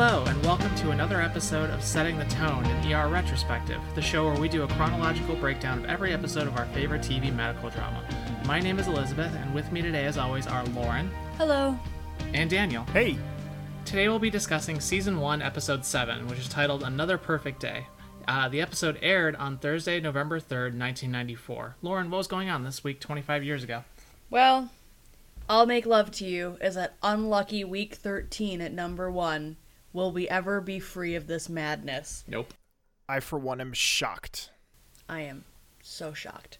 Hello, and welcome to another episode of Setting the Tone, an ER retrospective, the show where we do a chronological breakdown of every episode of our favorite TV medical drama. My name is Elizabeth, and with me today, as always, are Lauren Hello. and Daniel. Hey, Today we'll be discussing Season 1, Episode 7, which is titled Another Perfect Day. Uh, the episode aired on Thursday, November 3rd, 1994. Lauren, what was going on this week 25 years ago? Well, I'll Make Love to You is at unlucky week 13 at number one. Will we ever be free of this madness? Nope. I for one am shocked. I am so shocked.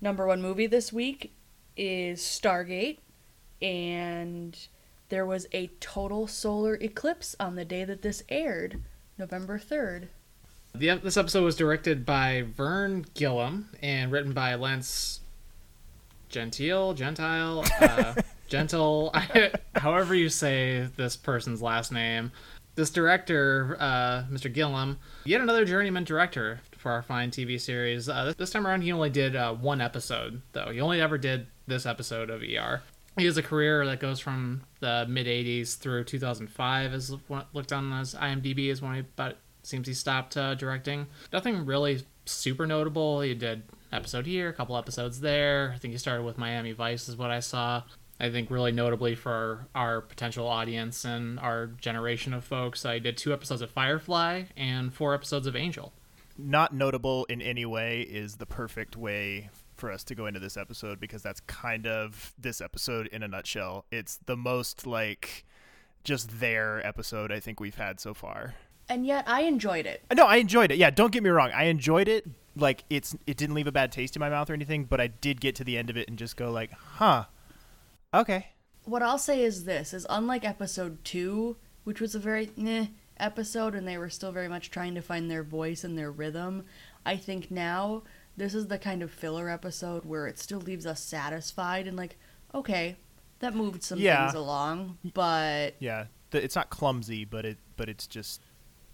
Number one movie this week is Stargate, and there was a total solar eclipse on the day that this aired, November 3rd. The, this episode was directed by Vern Gillum and written by Lance Gentile, Gentile, uh, Gentle, however you say this person's last name. This director, uh, Mr. Gillum, yet another journeyman director for our fine TV series. Uh, this, time around, he only did uh, one episode, though. He only ever did this episode of ER. He has a career that goes from the mid 80s through 2005, as looked on as IMDb, is when he seems he stopped uh, directing. Nothing really super notable. He did episode here, a couple episodes there. I think he started with Miami Vice, is what I saw. I think really notably for our potential audience and our generation of folks, I did two episodes of Firefly and four episodes of Angel. Not notable in any way is the perfect way for us to go into this episode because that's kind of this episode in a nutshell. It's the most like just there episode I think we've had so far. And yet I enjoyed it. No, I enjoyed it. Yeah, don't get me wrong. I enjoyed it. Like it's it didn't leave a bad taste in my mouth or anything, but I did get to the end of it and just go like, "Huh. Okay." What I'll say is this is unlike episode two, which was a very meh episode and they were still very much trying to find their voice and their rhythm, I think now this is the kind of filler episode where it still leaves us satisfied and like, okay, that moved some Yeah. things along, but Yeah, the, it's not clumsy, but it but it's just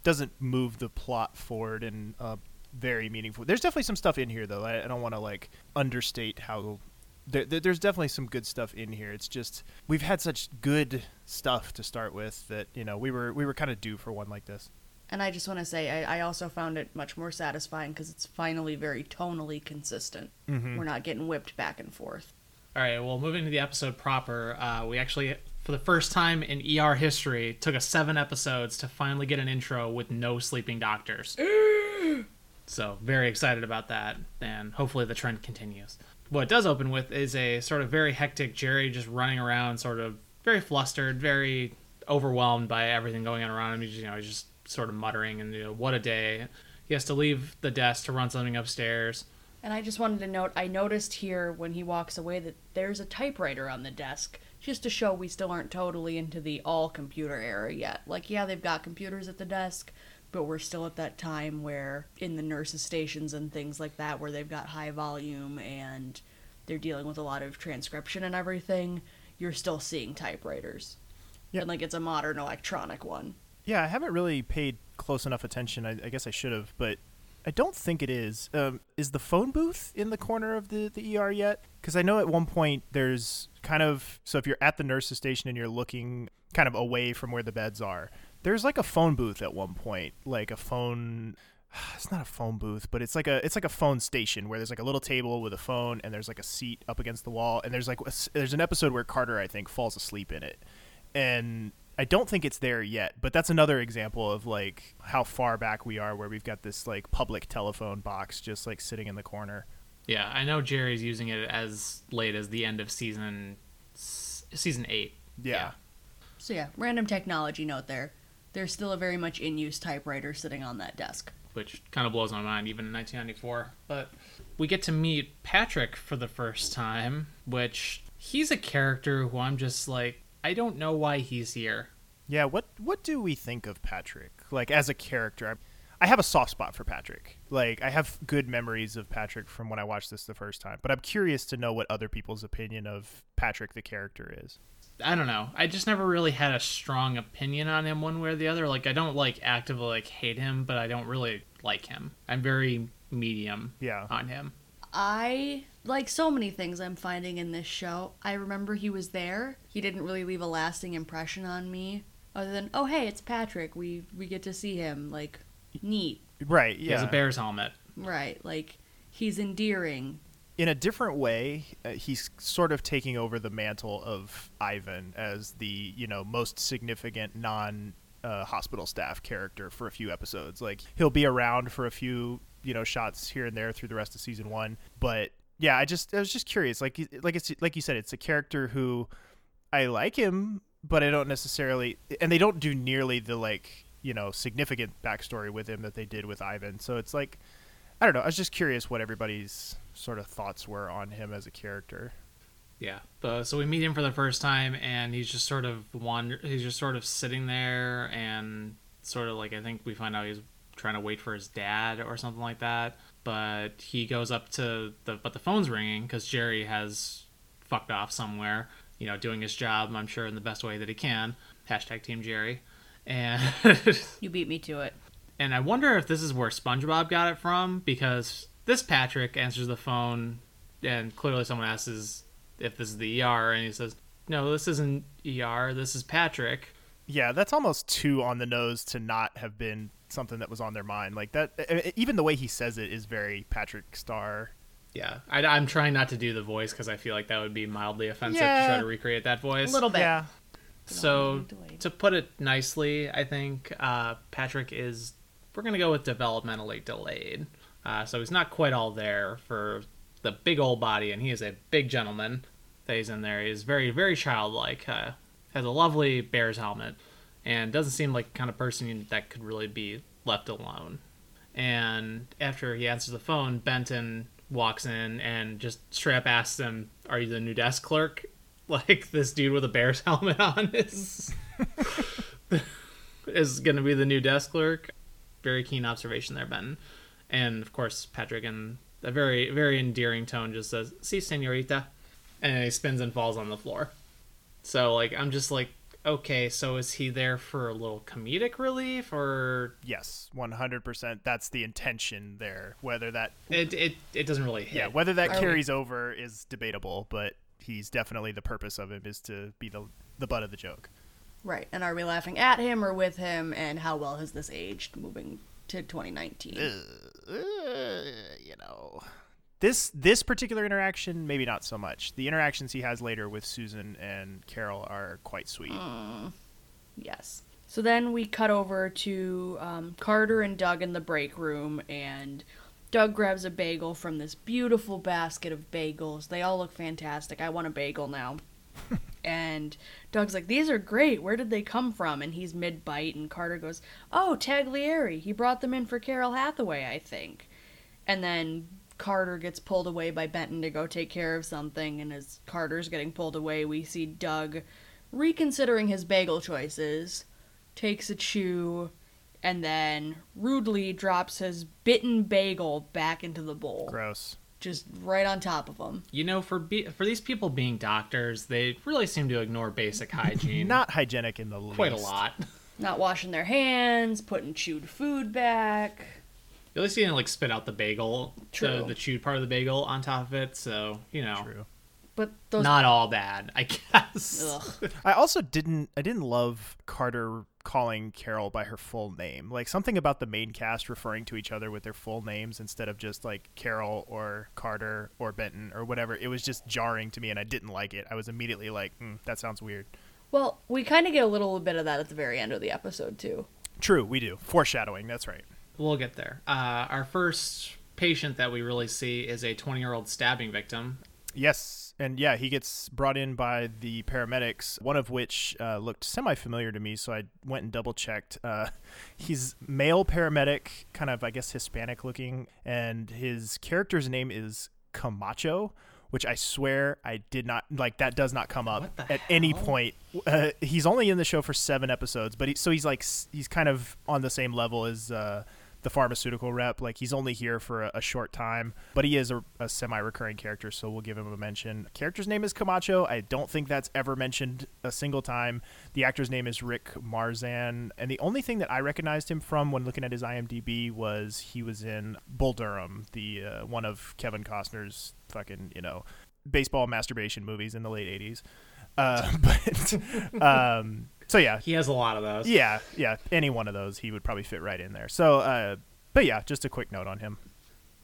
doesn't move the plot forward in a very meaningful. There's definitely some stuff in here though. I, I don't want to like understate how. There, there- there's definitely some good stuff in here. It's just we've had such good stuff to start with that you know we were we were kind of due for one like this. and I just want to say I, I also found it much more satisfying because it's finally very tonally consistent. Mm-hmm. We're not getting whipped back and forth. All right, well, moving to the episode proper, uh, we actually, for the first time in ER history, took us seven episodes to finally get an intro with no sleeping doctors. so, very excited about that, and hopefully the trend continues. What it does open with is a sort of very hectic Jerry just running around, sort of very flustered, very overwhelmed by everything going on around him. He's, you know, he's just sort of muttering, and you know, what a day. He has to leave the desk to run something upstairs. And I just wanted to note I noticed here when he walks away that there's a typewriter on the desk, just to show we still aren't totally into the all computer era yet. Like, yeah, they've got computers at the desk, but we're still at that time where in the nurses' stations and things like that, where they've got high volume and they're dealing with a lot of transcription and everything, you're still seeing typewriters. Yep. And like it's a modern electronic one. Yeah, I haven't really paid close enough attention. I, I guess I should have, but I don't think it is. Um, is the phone booth in the corner of the, the ER yet? Because I know at one point there's kind of so if you're at the nurse's station and you're looking kind of away from where the beds are, there's like a phone booth at one point, like a phone. It's not a phone booth, but it's like a it's like a phone station where there's like a little table with a phone and there's like a seat up against the wall and there's like a s- there's an episode where Carter I think falls asleep in it, and I don't think it's there yet, but that's another example of like how far back we are where we've got this like public telephone box just like sitting in the corner. Yeah, I know Jerry's using it as late as the end of season season eight. Yeah. So yeah, random technology note there. There's still a very much in use typewriter sitting on that desk. which kind of blows my mind even in 1994. But we get to meet Patrick for the first time, which he's a character who I'm just like, I don't know why he's here. Yeah, what what do we think of Patrick? Like as a character, I, I have a soft spot for Patrick. Like I have good memories of Patrick from when I watched this the first time, but I'm curious to know what other people's opinion of Patrick the character is. I don't know. I just never really had a strong opinion on him one way or the other. Like I don't like actively like hate him, but I don't really like him. I'm very medium Yeah. on him. I like so many things I'm finding in this show. I remember he was there. He didn't really leave a lasting impression on me. other than oh hey it's Patrick we we get to see him like neat Right. Yeah. He has a bear's helmet. right like he's endearing in a different way, uh, he's sort of taking over the mantle of Ivan as the you know most significant non uh, hospital staff character for a few episodes. Like he'll be around for a few you know shots here and there through the rest of season one, but yeah, I just I was just curious. Like like it's like you said, it's a character who I like him, but I don't necessarily, and they don't do nearly the like you know significant backstory with him that they did with Ivan. So it's like I don't know. I was just curious what everybody's sort of thoughts were on him as a character. Yeah. The, so we meet him for the first time, and he's just sort of wander. He's just sort of sitting there, and sort of like I think we find out he's trying to wait for his dad or something like that. But he goes up to the but the phone's ringing because Jerry has fucked off somewhere. You know, doing his job. I'm sure in the best way that he can. Hashtag Team Jerry. And you beat me to it and I wonder if this is where SpongeBob got it from because this Patrick answers the phone, and clearly someone asks if this is the ER, and he says, "No, this isn't ER. This is Patrick." Yeah, that's almost too on the nose to not have been something that was on their mind. Like that, even the way he says it is very Patrick Star. Yeah, I, I'm trying not to do the voice because I feel like that would be mildly offensive to try to recreate that voice. a little bit Yeah, So to put it nicely, I think uh, Patrick is. We're gonna go with developmentally delayed. Uh, so he's not quite all there for the big old body, and he is a big gentleman that he's in there. He's very very childlike. Uh, has a lovely bear's helmet, and doesn't seem like the kind of person that could really be left alone. And after he answers the phone, Benton walks in and just straight up asks him, "Are you the new desk clerk?" Like this dude with a bear's helmet on is is going to be the new desk clerk. Very keen observation there, Benton. And of course, Patrick, in a very very endearing tone, just says, "Si, señorita," and he spins and falls on the floor. So like, I'm just like, okay, so is he there for a little comedic relief, or yes, one hundred percent. That's the intention there. Whether that, it it, it doesn't really hit? yeah, whether that Are we- carries over is debatable, but he's definitely the purpose of him is to be the the butt of the joke. right and are we laughing at him or with him and how well has this aged moving to 2019 uh, you know this this particular interaction maybe not so much the interactions he has later with susan and carol are quite sweet Yes. So then we cut over to um, Carter and Doug in the break room, and Doug grabs a bagel from this beautiful basket of bagels. They all look fantastic. I want a bagel now. and Doug's like, These are great. Where did they come from? And he's mid bite, and Carter goes, Oh, Taglieri. He brought them in for Carol Hathaway, I think. And then Carter gets pulled away by Benton to go take care of something, and as Carter's getting pulled away, we see Doug reconsidering his bagel choices, takes a chew, and then rudely drops his bitten bagel back into the bowl, gross just right on top of them. You know, for be- for these people being doctors, they really seem to ignore basic hygiene not hygienic in the least. quite a lot. Not washing their hands, putting chewed food back. At least he didn't like spit out the bagel, True. the, the chewed part of the bagel on top of it. So you know, True. But those not all bad, I guess. ugh. I also didn't I didn't love Carter calling Carol by her full name. Like something about the main cast referring to each other with their full names instead of just like Carol or Carter or Benton or whatever. It was just jarring to me and I didn't like it. I was immediately like, mm, that sounds weird. Well, we kind of get a little bit of that at the very end of the episode too. True, we do. Foreshadowing, that's right. We'll get there. Uh, our first patient that we really see is a 20 year old stabbing victim. Yes, and yeah, he gets brought in by the paramedics, one of which uh, looked semi familiar to me, so I went and double checked. Uh, he's male paramedic, kind of, I guess, Hispanic looking, and his character's name is Camacho. Which I swear I did not like. That does not come up at any point. Uh, he's only in the show for seven episodes, but he, so he's like he's kind of on the same level as uh, the pharmaceutical rep. Like he's only here for a, a short time, but he is a, a semi-recurring character, so we'll give him a mention. Character's name is Camacho. I don't think that's ever mentioned a single time. The actor's name is Rick Marzan, and the only thing that I recognized him from when looking at his IMDb was he was in Bull Durham, the uh, one of Kevin Costner's fucking you know baseball masturbation movies in the late '80s. Uh, but um, So yeah, He has a lot of those. yeah, yeah. Any one of those, he would probably fit right in there. So, uh, but yeah, just a quick note on him.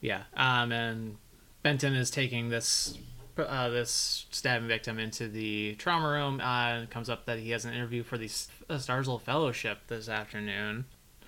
Yeah. Um, and Benton is taking this uh, this stabbing victim into the trauma room. Uh, it comes up that he has an interview for the uh, Starzl Fellowship this afternoon.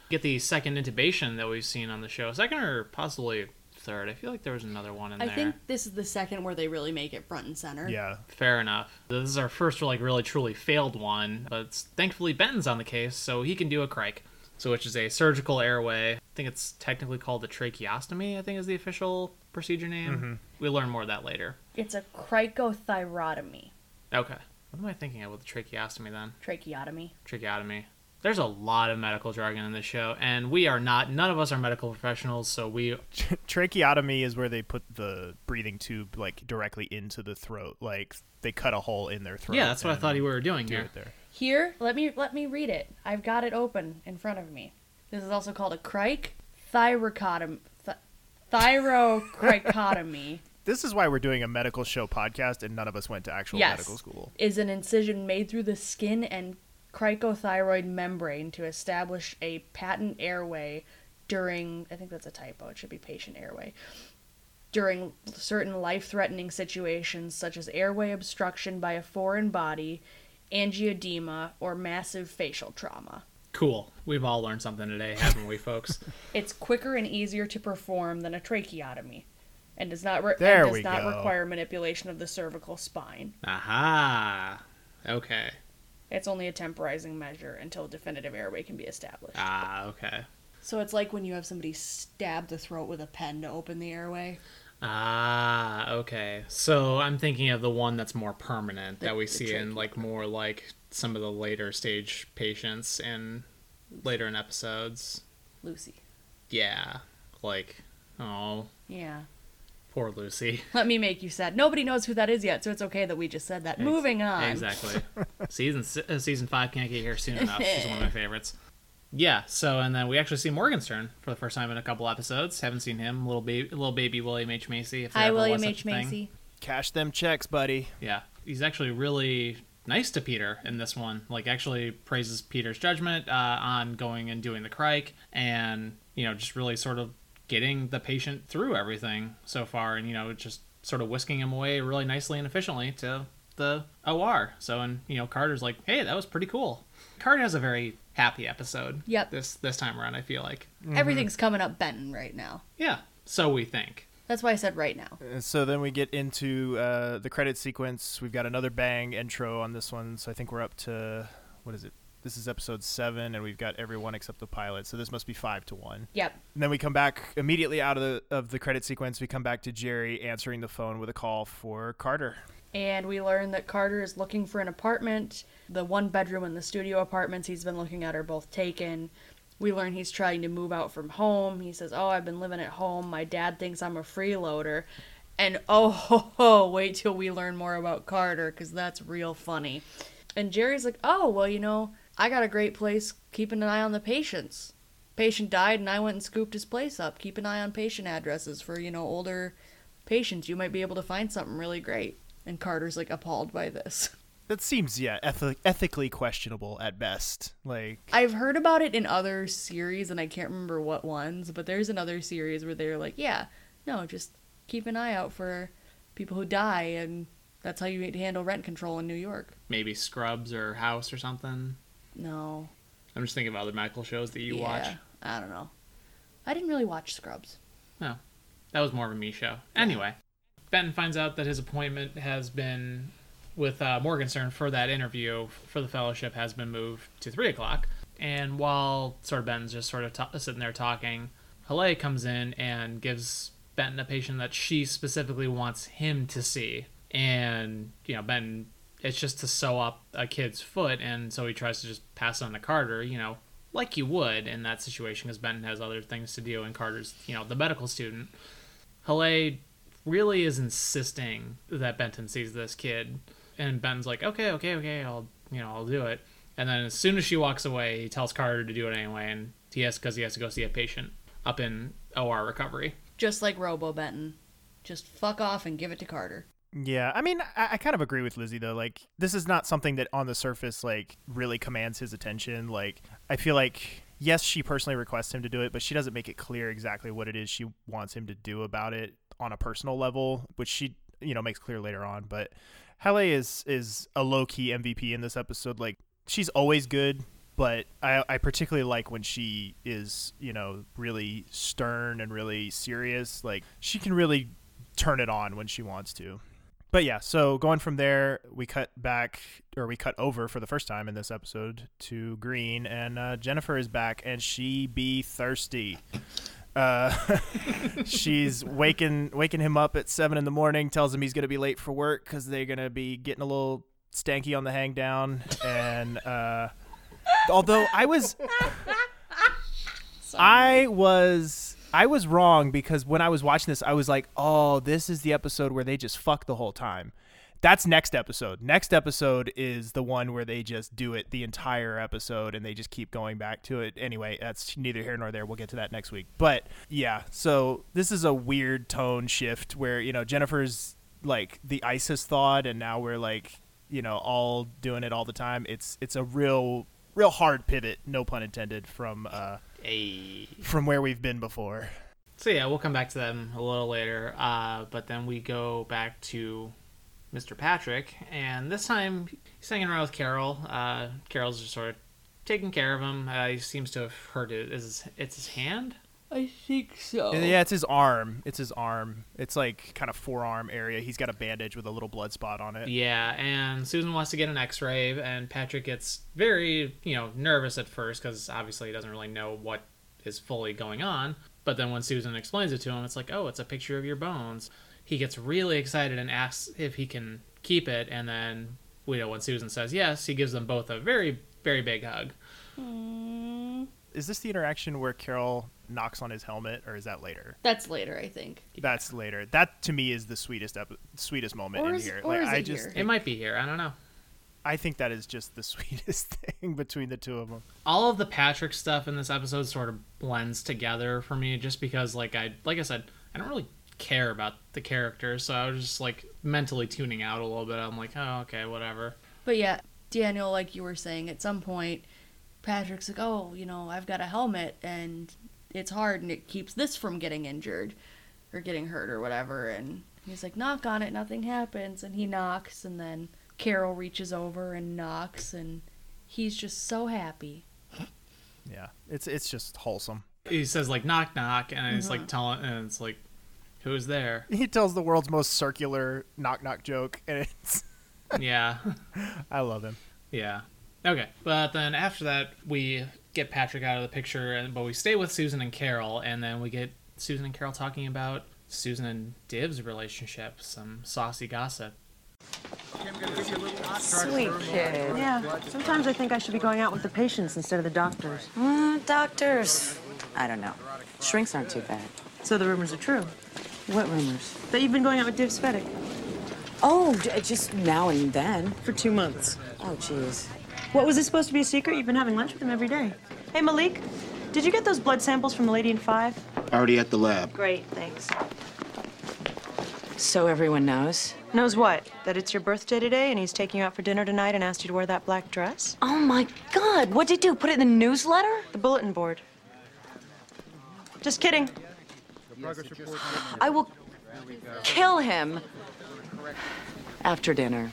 Get the second intubation that we've seen on the show. Second or possibly third. I feel like there was another one in I there. I think this is the second where they really make it front and center. Yeah, Fair enough. This is our first, like, really truly failed one, but thankfully Benton's on the case, so he can do a crike. So, which is a surgical airway. I think it's technically called a tracheostomy. I think is the official procedure name. Mm-hmm. We learn more of that later. It's a cricothyrotomy. Okay. What am I thinking of with the tracheostomy then? Tracheotomy. Tracheotomy. There's a lot of medical jargon in this show, and we are not. None of us are medical professionals, so we. tracheotomy is where they put the breathing tube like directly into the throat, like they cut a hole in their throat. Yeah, that's what I thought you were doing do here. it there. Here, let me let me read it. I've got it open in front of me. This is also called a crike thyrocotomy. Th- thyrocricotomy This is why we're doing a medical show podcast, and none of us went to actual Yes. medical school. is an incision made through the skin and cricothyroid membrane to establish a patent airway during I think that's a typo. It should be patient airway. During certain life-threatening situations such as airway obstruction by a foreign body, angioedema, or massive facial trauma. Cool. We've all learned something today, haven't we, folks? It's quicker and easier to perform than a tracheotomy, and does not re- There and does we not go. require manipulation of the cervical spine. Aha. Okay. It's only a temporizing measure until definitive airway can be established. Ah, okay. So it's like when you have somebody stab the throat with a pen to open the airway. Ah, okay. So I'm thinking of the one that's more permanent that we see in like more like some of the later stage patients in later in episodes. Lucy. Yeah, like oh, Yeah. Poor Lucy. Let me make you sad. Nobody knows who that is yet, so it's okay that we just said that. Moving on. Exactly. season uh, season five can't get here soon enough. She's one of my favorites. Yeah. So and then we actually see Morgenstern for the first time in a couple episodes. Haven't seen him. Little baby, little baby William H Macy. If there Hi, ever William was H. such thing. Macy. Cash them checks, buddy. Yeah, he's actually really nice to Peter in this one. Like, actually praises Peter's judgment uh, on going and doing the crike, and you know, just really sort of getting the patient through everything so far, and you know, just sort of whisking him away really nicely and efficiently to the OR. So, and you know, Carter's like, "Hey, that was pretty cool." Carter has a very happy episode. Yep. This this time around, I feel like. Everything's coming up Benton right now. Yeah. So we think. That's why I said right now. Uh, So then we get into uh, the credit sequence. We've got another bang intro on this one. So I think we're up to what is it? This is episode seven, and we've got everyone except the pilot. So this must be five to one. Yep. And then we come back immediately out of the of the credit sequence. We come back to Jerry answering the phone with a call for Carter. And we learn that Carter is looking for an apartment. The one bedroom and the studio apartments he's been looking at are both taken. We learn he's trying to move out from home. He says, Oh, I've been living at home. My dad thinks I'm a freeloader. And oh, ho, ho, wait till we learn more about Carter, because that's real funny. And Jerry's like, Oh, well, you know, I got a great place keeping an eye on the patients. Patient died, and I went and scooped his place up. Keep an eye on patient addresses for, you know, older patients. You might be able to find something really great. And Carter's like appalled by this. That seems yeah eth- ethically questionable at best. Like I've heard about it in other series, and I can't remember what ones, but there's another series where they're like, yeah, no, just keep an eye out for people who die, and that's how you handle rent control in New York. Maybe Scrubs or House or something. No. I'm just thinking of other medical shows that you yeah, watch. I don't know. I didn't really watch Scrubs. No, that was more of a me show. Anyway, Ben finds out that his appointment has been with uh, Morgenstern for that interview for the fellowship has been moved to three o'clock. And while sort of Ben's just sort of ta sitting there talking, Haleh comes in and gives Benton a patient that she specifically wants him to see. And you know, Ben, it's just to sew up a kid's foot, and so he tries to just pass it on to Carter. You know, like you would in that situation, because Benton has other things to do, and Carter's you know the medical student. Haleh really is insisting that Benton sees this kid, and Ben's like, okay, okay, okay, I'll you know I'll do it. And then as soon as she walks away, he tells Carter to do it anyway, and he has because he has to go see a patient up in OR recovery. Just like Robo Benton. Just fuck off and give it to Carter. Yeah, I mean, I, I kind of agree with Lizzie though. Like, this is not something that on the surface like really commands his attention. Like, I feel like yes, she personally requests him to do it, but she doesn't make it clear exactly what it is she wants him to do about it on a personal level, which she you know makes clear later on. But Haleh is is a low key MVP in this episode. Like, she's always good. But I, I particularly like when she is, you know, really stern and really serious. Like she can really turn it on when she wants to but yeah, so going from there, we cut back or we cut over for the first time in this episode to Greene, and uh, Jennifer is back, and she be thirsty. Uh, she's waking waking him up at seven in the morning, tells him he's gonna be late for work because they're gonna be getting a little stanky on the hang down, and uh, although I was, I was I was wrong because when I was watching this, I was like, "Oh, this is the episode where they just fuck the whole time." That's next episode. Next episode is the one where they just do it the entire episode and they just keep going back to it. Anyway, that's neither here nor there. We'll get to that next week. But yeah, so this is a weird tone shift where, you know, Jennifer's like the ISIS thought and now we're like, you know, all doing it all the time. It's it's a real real hard pivot, no pun intended, from uh Hey. from where we've been before. So yeah, we'll come back to them a little later. Uh, but then we go back to Mr. Patrick, and this time he's hanging around with Carol. Uh, Carol's just sort of taking care of him. Uh, he seems to have hurt it. Is it's his hand? I think so. Yeah, it's his arm. It's his arm. It's like kind of forearm area. He's got a bandage with a little blood spot on it. Yeah, and Susan wants to get an X-ray, and Patrick gets very, you know, nervous at first because obviously he doesn't really know what is fully going on. But then when Susan explains it to him, it's like, oh, it's a picture of your bones. He gets really excited and asks if he can keep it, and then, you know, when Susan says yes, he gives them both a very, very big hug. Is this the interaction where Carol knocks on his helmet, or is that later? that's later, I think. That's later. That to me is the sweetest ep- sweetest moment Or in is- here. or like is I it just here? It might be here. I don't know. I think that is just the sweetest thing between the two of them. all of the Patrick stuff in this episode sort of blends together for me just because like I like I said, I don't really care about the characters, so I was just like mentally tuning out a little bit. I'm like, oh okay, whatever. But yeah, Daniel, like you were saying, at some point, Patrick's like, oh, you know, I've got a helmet and it's hard and it keeps this from getting injured or getting hurt or whatever. And he's like, knock on it, nothing happens. And he knocks, and then Carol reaches over and knocks, and he's just so happy. Yeah, it's it's just wholesome. He says like knock knock and it's like mm-hmm. telling and it's like who's there? He tells the world's most circular knock knock joke, and it's yeah. I love him. Yeah. Okay. But then after that, we get Patrick out of the picture, and but we stay with Susan and Carol, and then we get Susan and Carol talking about Susan and Div's relationship, some saucy gossip. Sweet kid. Yeah, sometimes I think I should be going out with the patients instead of the doctors. Mm, doctors. I don't know. Shrinks aren't too bad. So the rumors are true. What rumors? That you've been going out with Div Cvetic Oh, just now and then. for two months. Oh, jeez. What was this supposed to be a secret? You've been having lunch with him every day. Hey, Malik, did you get those blood samples from the lady in five? Already at the lab. Great, thanks. So everyone knows. Knows what? That it's your birthday today and he's taking you out for dinner tonight and asked you to wear that black dress? Oh my God! What'd he do? Put it in the newsletter? The bulletin board. Just kidding. I will kill him after dinner.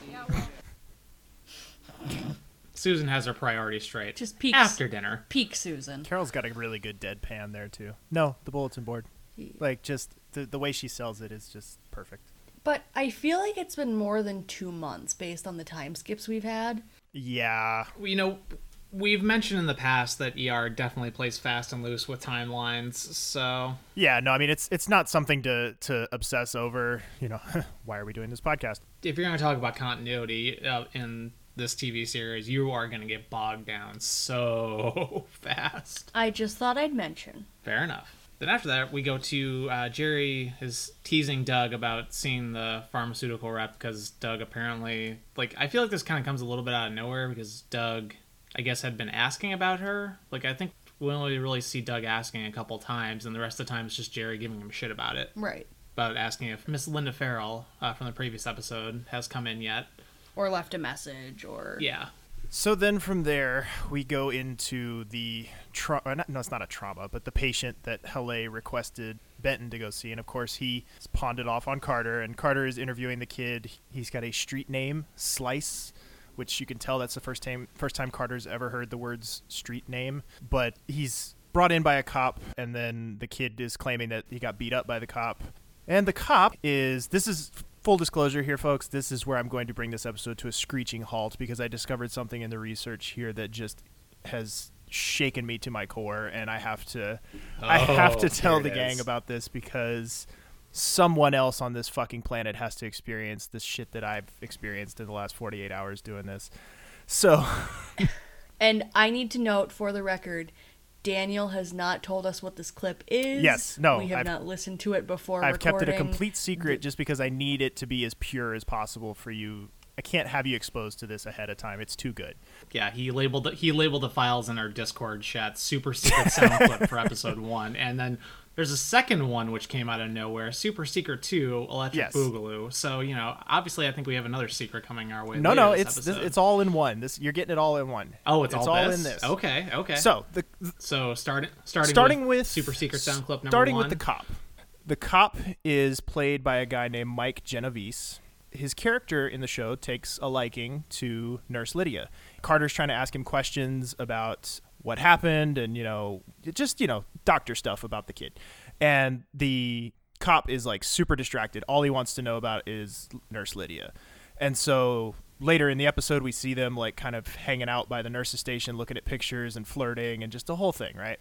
Susan has her priorities straight. Just peak after dinner. Peak Susan. Carol's got a really good deadpan there too. No, the bulletin board. Like just the the way she sells it is just perfect. But I feel like it's been more than two months based on the time skips we've had. Yeah, You know, we've mentioned in the past that ER definitely plays fast and loose with timelines, so yeah. No, I mean it's it's not something to to obsess over. You know, why are we doing this podcast? if you're going to talk about continuity uh, in this TV series, you are going to get bogged down so fast. I just thought I'd mention. Fair enough. Then after that, we go to uh, Jerry is teasing Doug about seeing the pharmaceutical rep because Doug apparently like I feel like this kind of comes a little bit out of nowhere because Doug I guess had been asking about her. Like I think we only really see Doug asking a couple times, and the rest of the time it's just Jerry giving him shit about it. Right. about asking if Miss Linda Farrell uh, from the previous episode has come in yet. Or left a message, or Yeah. So then from there, we go into the trauma. Uh, no, it's not a trauma, but the patient that Haleh requested Benton to go see. And of course, he pawned it off on Carter, and Carter is interviewing the kid. He's got a street name, Slice, which you can tell that's the first time first time Carter's ever heard the words street name. But he's brought in by a cop, and then the kid is claiming that he got beat up by the cop. And the cop is this is full disclosure here, folks. This is where I'm going to bring this episode to a screeching halt because I discovered something in the research here that just has shaken me to my core, and I have to I have to Oh, tell the it gang is. about this because someone else on this fucking planet has to experience this shit that I've experienced in the last 48 hours doing this. So, And I need to note for the record, Daniel has not told us what this clip is. Yes, no, we have I've- not listened to it before. I've kept it a complete secret just because I need it to be as pure as possible for you. I can't have you exposed to this ahead of time. It's too good. Yeah, he labeled the, he labeled the files in our Discord chat super secret sound clip for episode one, and then there's a second one which came out of nowhere, super secret two, electric Yes. boogaloo. So you know, obviously, I think we have another secret coming our way. No, no, it's this, it's all in one. This you're getting it all in one. oh, it's, all, this? in this. Okay, okay. So the so starting starting starting with, with super secret sound clip number one. starting one. with the cop. The cop is played by a guy named Mike Genovese. His character in the show takes a liking to Nurse Lydia. Carter's trying to ask him questions about what happened and you know just you know doctor stuff about the kid. And the cop is like super distracted. All he wants to know about is Nurse Lydia. And so later in the episode we see them like kind of hanging out by the nurse's station looking at pictures and flirting and just the whole thing, right?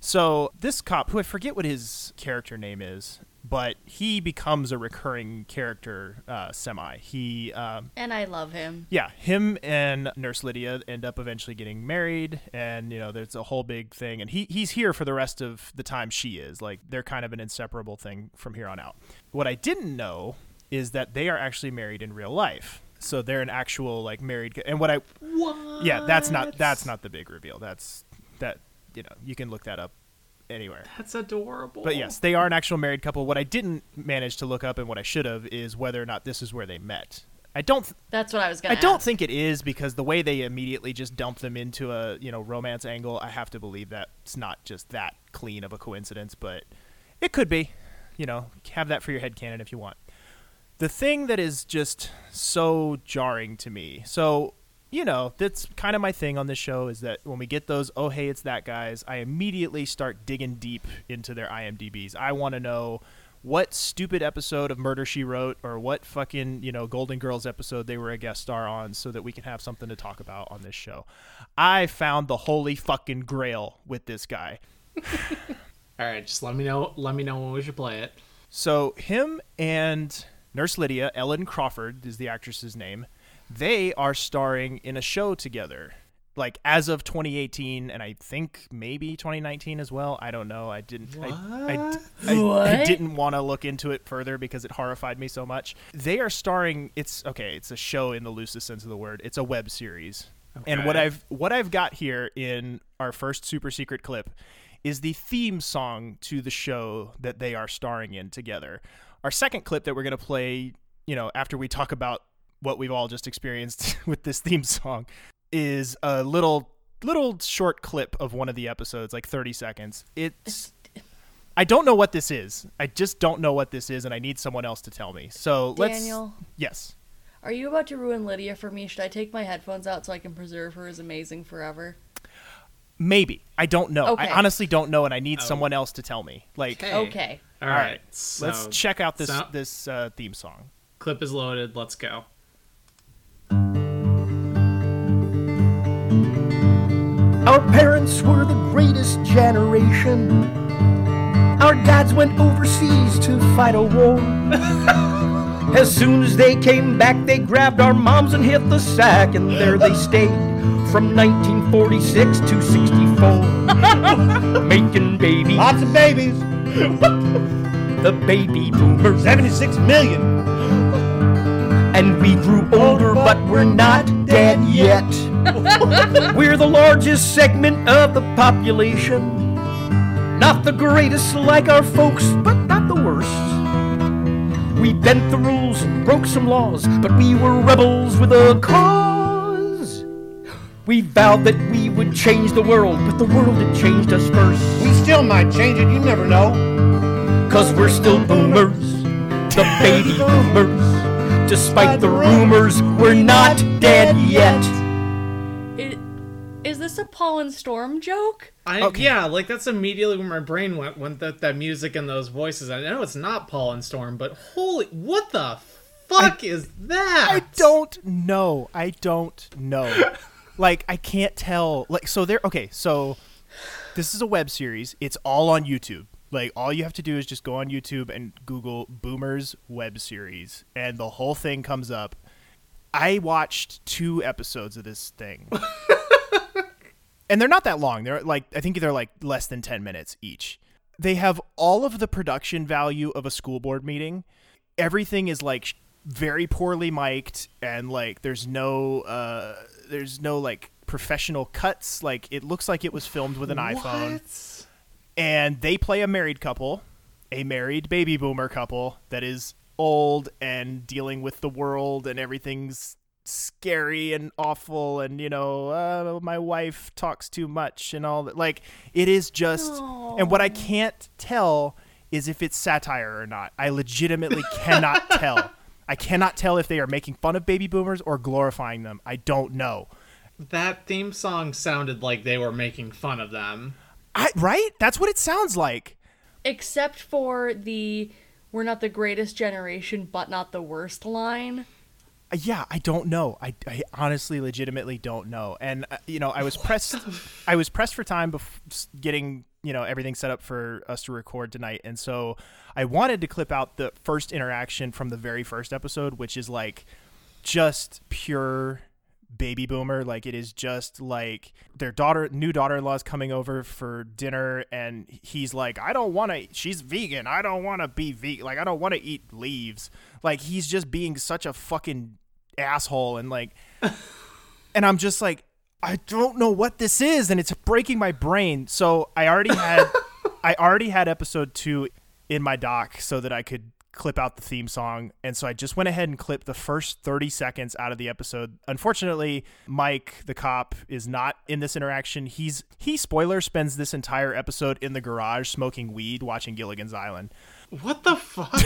So this cop, who I forget what his character name is, but he becomes a recurring character uh, semi. He, um, And I love him. yeah, him and Nurse Lydia end up eventually getting married, and you know there's a whole big thing. And he he's here for the rest of the time she is. Like they're kind of an inseparable thing from here on out. What I didn't know is that they are actually married in real life. So they're an actual like married. And what I what? yeah, that's not that's not the big reveal. That's that you know you can look that up anywhere. That's adorable. But yes, they are an actual married couple. What I didn't manage to look up and what I should have is whether or not this is where they met. I don't. Th- That's what I was gonna. I don't think it is because the way they immediately just dump them into a you know romance angle. I have to believe that it's not just that clean of a coincidence, but it could be. You know, have that for your head canon if you want. The thing that is just so jarring to me. So you know, that's kind of my thing on this show is that when we get those, oh, hey, it's that guys, I immediately start digging deep into their IMDb's. I want to know what stupid episode of Murder She Wrote or what fucking, you know, Golden Girls episode they were a guest star on so that we can have something to talk about on this show. I found the holy fucking grail with this guy. all right, just let me know. Let me know when we should play it. So him and Nurse Lydia, Ellen Crawford is the actress's name. They are starring in a show together. Like as of 2018 and I think maybe 2019 as well. I don't know. I didn't I, I, I, I What? didn't want to look into it further because it horrified me so much. They are starring it's okay, it's a show in the loosest sense of the word. It's a web series. And what I've what I've got here in our first super secret clip is the theme song to the show that they are starring in together. Our second clip that we're going to play, you know, after we talk about what we've all just experienced with this theme song is a little little short clip of one of the episodes, like 30 seconds. It's I don't know what this is. I just don't know what this is and I need someone else to tell me. So, let's Daniel, Yes. are you about to ruin Lydia for me? Should I take my headphones out so I can preserve her as amazing forever? Maybe. I don't know. Okay. I honestly don't know and I need someone else to tell me. Like Okay. Okay. All All right. right. So let's check out this so- this uh, theme song. clip is loaded. Let's go. Our parents were the greatest generation. Our dads went overseas to fight a war. As soon as they came back, they grabbed our moms and hit the sack, and there they stayed from 1946 to 64. Making babies, Lots of babies. the baby boomers. 76 million. And we grew older, but we're not dead yet. we're the largest segment of the population. Not the greatest like our folks, but not the worst. We bent the rules and broke some laws, but we were rebels with a cause. We vowed that we would change the world, but the world had changed us first. We still might change it, you never know. Cause we're still boomers, the baby boomers. Despite the rumors, we're not dead yet. It, is this a Paul and Storm joke? I, Yeah, like that's immediately where my brain went when that, that music and those voices. I know it's not Paul and Storm, but holy, what the fuck is that? I don't know. I don't know. like I can't tell. Like so there okay, so this is a web series. It's all on YouTube. Like all you have to do is just go on YouTube and Google Boomers web series and the whole thing comes up. I watched 2 episodes of this thing. and they're not that long. They're like I think they're like less than 10 minutes each. They have all of the production value of a school board meeting. Everything is like very poorly mic'd and like there's no uh there's no like professional cuts. Like it looks like it was filmed with an iPhone. And they play a married couple, a married baby boomer couple that is old and dealing with the world and everything's scary and awful and you know uh, my wife talks too much and all that. Like it is just and what i can't tell is if it's satire or not. I legitimately cannot tell. I cannot tell if they are making fun of baby boomers or glorifying them. I don't know. That theme song sounded like they were making fun of them. I, right? That's what it sounds like. Except for the we're not the greatest generation, but not the worst line. Uh, yeah i don't know. I, I honestly legitimately don't know. And uh, you know i was pressed i was pressed for time bef- getting you know everything set up for us to record tonight. And so i wanted to clip out the first interaction from the very first episode which is like just pure baby boomer. Like it is just like their daughter new daughter-in-law is coming over for dinner and he's like i don't want to she's vegan i don't want to be vegan like i don't want to eat leaves. Like he's just being such a fucking asshole and like and i'm just like i don't know what this is and it's breaking my brain. So i already had i already had episode two in my doc so that i could clip out the theme song and so i just went ahead and clipped the first 30 seconds out of the episode unfortunately mike the cop is not in this interaction he's he spoiler spends this entire episode in the garage smoking weed watching gilligan's island What the fuck?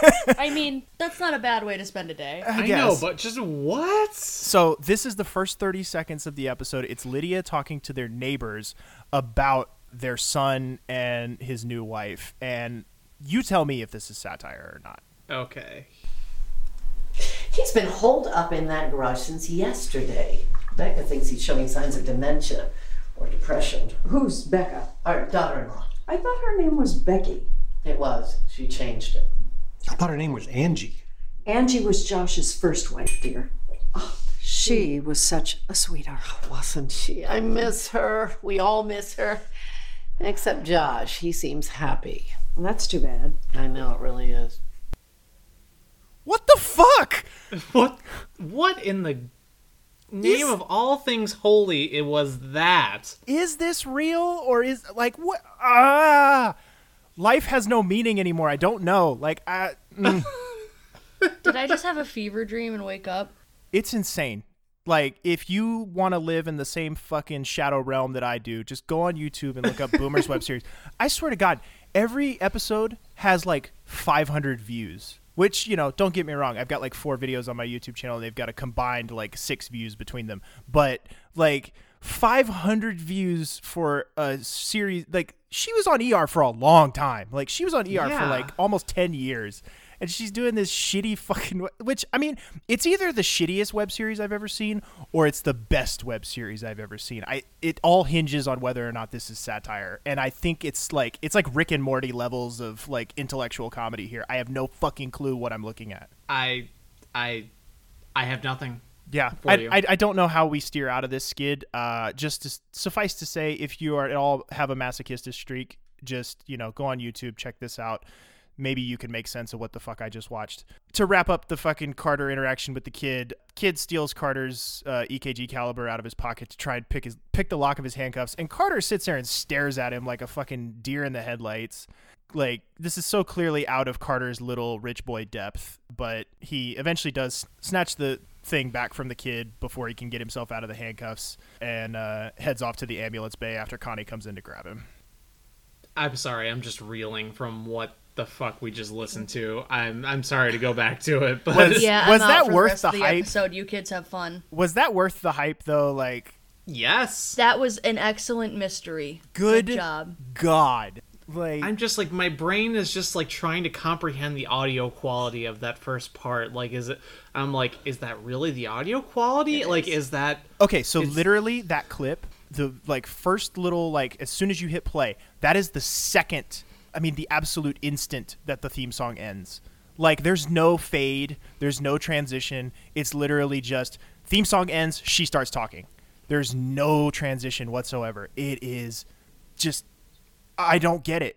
I mean, that's not a bad way to spend a day. I know, but just what? So this is the first 30 seconds of the episode. It's Lydia talking to their neighbors about their son and his new wife. And you tell me if this is satire or not. Okay. He's been holed up in that garage since yesterday. Becca thinks he's showing signs of dementia or depression. Who's Becca? Our daughter in law. I thought her name was Becky. It was. She changed it. I thought her name was Angie. Angie was Josh's first wife, dear. Oh, she was such a sweetheart. Oh, wasn't she? I miss her. We all miss her. Except Josh. He seems happy. Well, that's too bad. I know, it really is. What the fuck? What? What in the name Is- of all things holy? It was that. Is this real or is like what? Ah, life has no meaning anymore. I don't know. Like, I, mm, Did I just have a fever dream and wake up? it's insane. Like, if you want to live in the same fucking shadow realm that I do, just go on YouTube and look up Boomer's web series. I swear to God, every episode has like 500 views. Which you know, don't get me wrong. I've got like four videos on my YouTube channel. and They've got a combined like six views between them. But like 500 views for a series, like she was on ER for a long time. Like she was on ER for like almost 10 years and she's doing this shitty fucking which i mean it's either the shittiest web series i've ever seen or it's the best web series i've ever seen i it all hinges on whether or not this is satire and i think it's like it's like rick and morty levels of like intellectual comedy here i have no fucking clue what i'm looking at I, I, I have nothing. yeah I. I, I don't know how we steer out of this skid uh just to suffice to say if you are at all have a masochistic streak just you know go on youtube check this out maybe you can make sense of what the fuck I just watched. To wrap up the fucking Carter interaction with the kid, kid steals Carter's uh, EKG caliper out of his pocket to try and pick his pick the lock of his handcuffs, and Carter sits there and stares at him like a fucking deer in the headlights. Like this is so clearly out of Carter's little rich boy depth, but he eventually does snatch the thing back from the kid before he can get himself out of the handcuffs and uh, heads off to the ambulance bay after Connie comes in to grab him. I'm sorry, I'm just reeling from what the fuck we just listened to. I'm I'm sorry to go back to it, but Was- Yeah, was that worth the, the hype? episode. You kids have fun. Was that worth the hype though? Like, yes. That was an excellent mystery. good, job. God. Like, I'm just like my brain is just like trying to comprehend the audio quality of that first part. Like, is it? I'm like, is that really the audio quality? like, is that? okay, so literally that clip, the like first little like as soon as you hit play, that is the second. I mean, the absolute instant that the theme song ends. Like, there's no fade, there's no transition. It's literally just theme song ends, she starts talking. There's no transition whatsoever. It is just, I don't get it.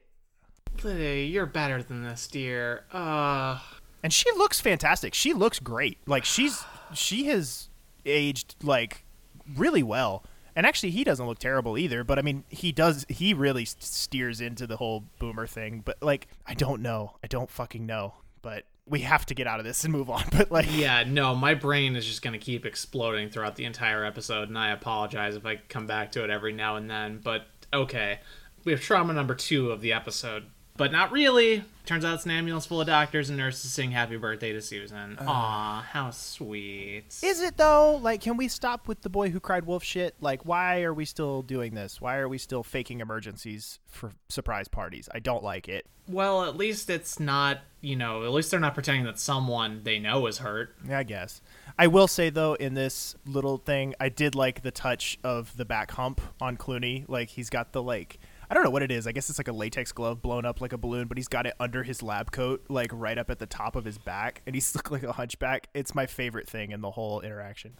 Lydia, you're better than this, dear. Uh, and she looks fantastic. She looks great. Like she's she has aged like really well. And actually, he doesn't look terrible either. But I mean, he does. He really steers into the whole boomer thing. But like, I don't know. I don't fucking know. But we have to get out of this and move on. But like, yeah, no, my brain is just gonna keep exploding throughout the entire episode, and I apologize if I come back to it every now and then. But okay, we have trauma number two of the episode, but not really. Turns out it's an ambulance full of doctors and nurses singing "Happy Birthday" to Susan. Uh. Aw, how sweet. is it though? Like, can we stop with the boy who cried wolf shit? Like, why are we still doing this? Why are we still faking emergencies for surprise parties? I don't like it. Well, at least it's not, you know, at least they're not pretending that someone they know is hurt. Yeah, I guess. I will say though, in this little thing, I did like the touch of the back hump on Clooney. Like he's got the like I don't know what it is. I guess it's like a latex glove blown up like a balloon, but he's got it under his lab coat, like right up at the top of his back, and he's look like a hunchback. It's my favorite thing in the whole interaction.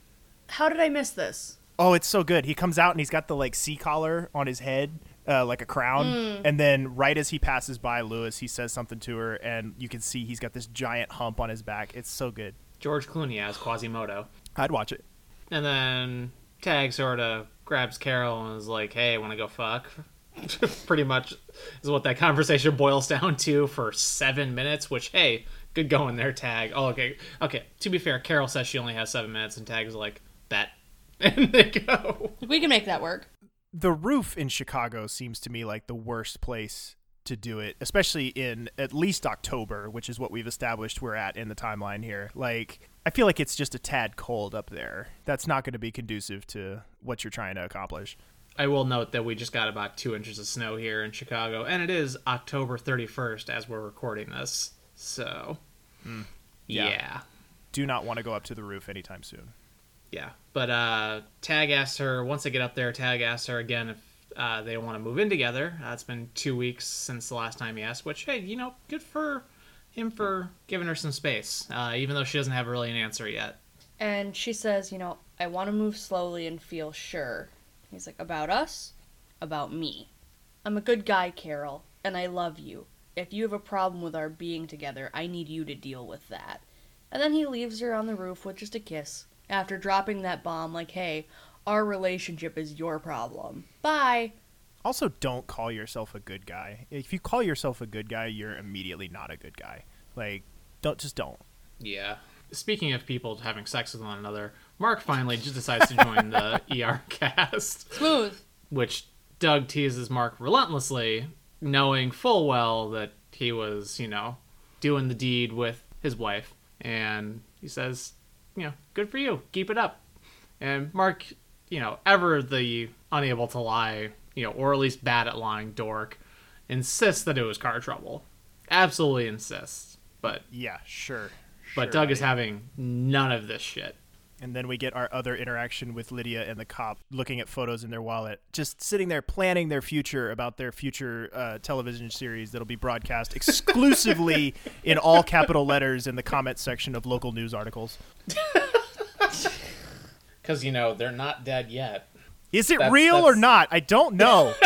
How did I miss this? Oh, it's so good. He comes out and he's got the like C-collar on his head, uh, like a crown, Mm. and then right as he passes by Lewis, he says something to her, and you can see he's got this giant hump on his back. It's so good. George Clooney as Quasimodo. I'd watch it. And then Tag sort of grabs Carol and is like, hey, want to go fuck? Pretty much is what that conversation boils down to for seven minutes, which, hey, good going there, Tag. Oh, okay. Okay, to be fair, Carol says she only has seven minutes, and Tag's like, bet. And they go. We can make that work. the roof in Chicago seems to me like the worst place to do it, especially in at least October, which is what we've established we're at in the timeline here. Like, I feel like it's just a tad cold up there. That's not going to be conducive to what you're trying to accomplish. I will note that we just got about two inches of snow here in Chicago, and it is October 31st as we're recording this. So, yeah. yeah. Do not want to go up to the roof anytime soon. Yeah, but uh, Tag asked her once they get up there. Tag asked her again if uh, they want to move in together. Uh, it's been two weeks since the last time he asked. Which, hey, you know, good for him for giving her some space, uh, even though she doesn't have really an answer yet. And she says, you know, I want to move slowly and feel sure. He's like, about us? About me. I'm a good guy, Carol, and I love you. If you have a problem with our being together, I need you to deal with that. And then he leaves her on the roof with just a kiss after dropping that bomb, like, hey, our relationship is your problem. Bye. Also, don't call yourself a good guy. If you call yourself a good guy, you're immediately not a good guy. Like, don't just don't. Yeah. Speaking of people having sex with one another, Mark finally just decides to join the ER cast. Smooth. which Doug teases Mark relentlessly, knowing full well that he was, you know, doing the deed with his wife. And he says, you know, good for you, keep it up. And Mark, you know, ever the unable to lie, you know, or at least bad at lying dork, insists that it was car trouble. Absolutely insists. But Yeah, sure. but sure, Doug is having none of this shit. And then we get our other interaction with Lydia and the cop looking at photos in their wallet, just sitting there planning their future about their future uh, television series that'll be broadcast exclusively in all capital letters in the comment section of local news articles. Because, you know, they're not dead yet. Is it That's- real or not? I don't know.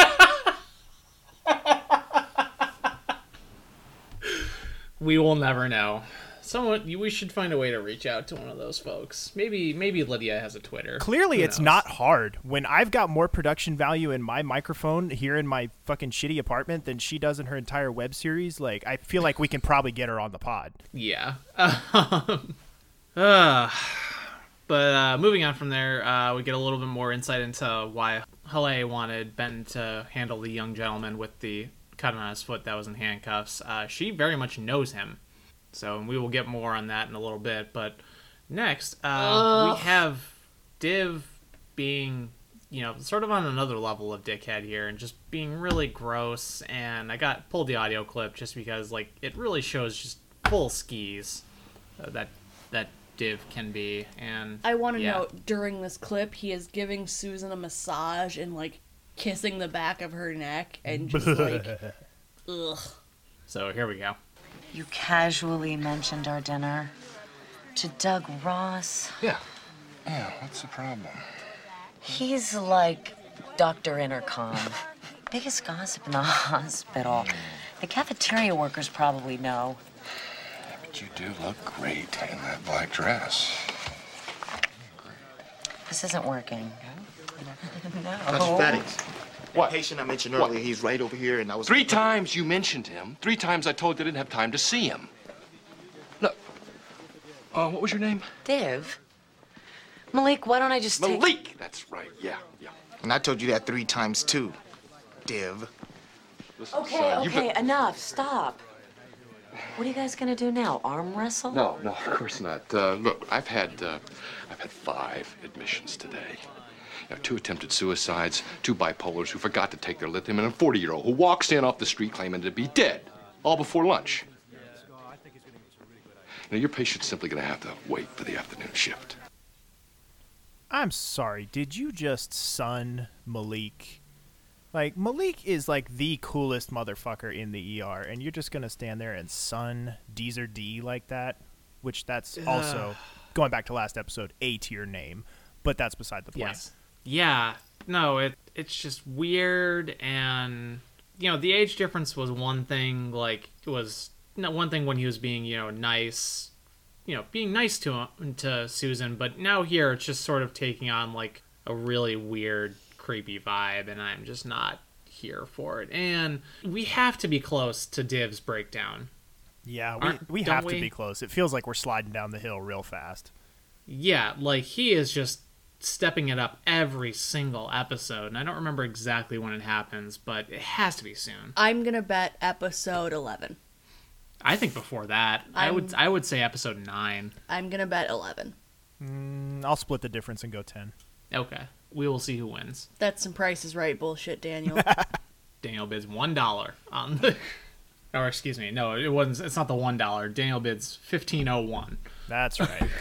We will never know. Someone, we should find a way to reach out to one of those folks. Maybe, maybe Lydia has a Twitter. Clearly, Who it's knows? not hard. When I've got more production value in my microphone here in my fucking shitty apartment than she does in her entire web series, like I feel like we can probably get her on the pod. Yeah. Um, uh, but uh, moving on from there, uh, we get a little bit more insight into why Haleh wanted Ben to handle the young gentleman with the cut on his foot that was in handcuffs. Uh, she very much knows him. So we will get more on that in a little bit. But next, uh, we have Div being, you know, sort of on another level of dickhead here and just being really gross. And I got pulled the audio clip just because, like, it really shows just full skis uh, that that Div can be. And I want to yeah. note during this clip, he is giving Susan a massage and like kissing the back of her neck and just like, ugh. So here we go. You casually mentioned our dinner to Doug Ross. Yeah. Yeah, what's the problem? He's like Dr. Intercom. Biggest gossip in the hospital. Hmm. The cafeteria workers probably know. But you do look great in that black dress. This isn't working. no. Dr. Faddings. What? patient I mentioned earlier, he's right over here, and I was. Three times you mentioned him. Three times I told you I didn't have time to see him. Look. Uh, what was your name? Div. Malik, why don't I just take... Malik! That's right, yeah, yeah. And I told you that three times too, Div. Listen, Okay, son, okay, been- enough. Stop. What are you guys gonna do now? Arm wrestle? No, no, of course not. Uh, look, I've had, uh, I've had five admissions today. You know, two attempted suicides, two bipolars who forgot to take their lithium, and a 40-year-old who walks in off the street claiming to be dead, all before lunch. Now, your patient's simply going to have to wait for the afternoon shift. I'm sorry. Did you just son Malik? Like Malik is like the coolest motherfucker in the ER, and you're just gonna stand there and son Deezer D like that, which that's also going back to last episode a tier name, but that's beside the point. Yes. Yeah. No, it it's just weird and you know, the age difference was one thing like it was no one thing when he was being, you know, nice, you know, being nice to him, to Susan, but now here it's just sort of taking on like a really weird creepy vibe and I'm just not here for it. And we have to be close to Div's breakdown. Yeah, we we have we? to be close. It feels like we're sliding down the hill real fast. Yeah, like he is just stepping it up every single episode. And I don't remember exactly when it happens, but it has to be soon. I'm gonna bet episode 11. I think before that, i would I'm- I would say episode nine. I'm gonna bet 11. Mm, I'll split the difference and go ten. Okay, we will see who wins. That's some prices right bullshit, Daniel. Daniel bids one dollar on the, or excuse me, no, it wasn't. It's not the one dollar. Daniel bids fifteen oh one. That's right.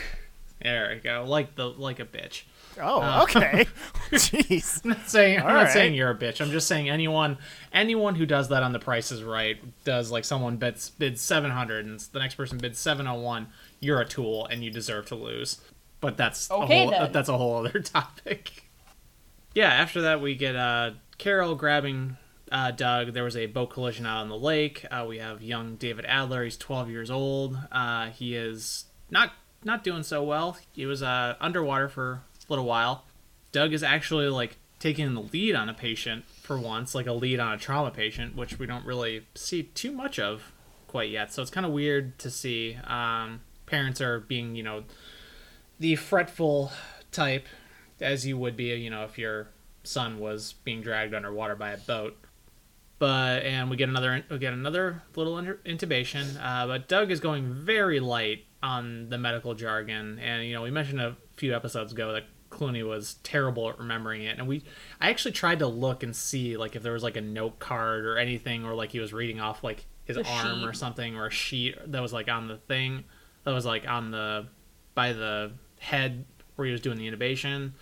There we go. Like the like a bitch. Oh, Uh, okay. Jeez. I'm not saying I'm All not right. saying you're a bitch. I'm just saying anyone anyone who does that on the Price is Right does like someone bids bids 700 and the next person bids 701. You're a tool and you deserve to lose. But that's Okay, a whole then. that's a whole other topic. Yeah. After that, we get uh, Carol grabbing uh, Doug. There was a boat collision out on the lake. Uh, we have young David Adler. He's 12 years old. Uh, he is not not doing so well. He was uh, underwater for a little while. Doug is actually like taking the lead on a patient for once, like a lead on a trauma patient, which we don't really see too much of quite yet. So it's kind of weird to see. Um, parents are being, you know, the fretful type, as you would be, you know, if your son was being dragged underwater by a boat. But and we get another we get another little intubation. Uh, but Doug is going very light on the medical jargon, and you know we mentioned a few episodes ago that Clooney was terrible at remembering it, and we I actually tried to look and see like if there was like a note card or anything, or like he was reading off like his The arm sheet. or something, or a sheet that was like on the thing that was like on the by the head where he was doing the intubation,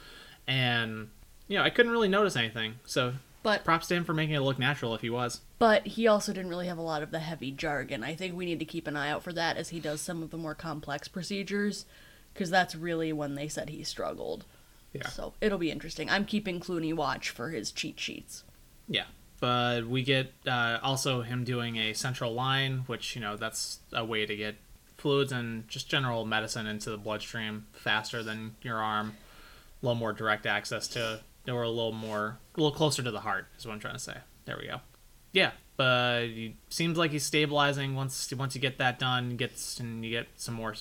and you know I couldn't really notice anything. So But props to him for making it look natural if he was. but he also didn't really have a lot of the heavy jargon. I think we need to keep an eye out for that as he does some of the more complex procedures because that's really when they said he struggled. Yeah. So it'll be interesting. I'm keeping Clooney watch for his cheat sheets. Yeah. but we get uh, also him doing a central line, which you know that's a way to get fluids and just general medicine into the bloodstream faster than your arm. A little more direct access to, or a little more, a little closer to the heart is what I'm trying to say. There we go. Yeah, but he seems like he's stabilizing once once you get that done. Gets and you get some more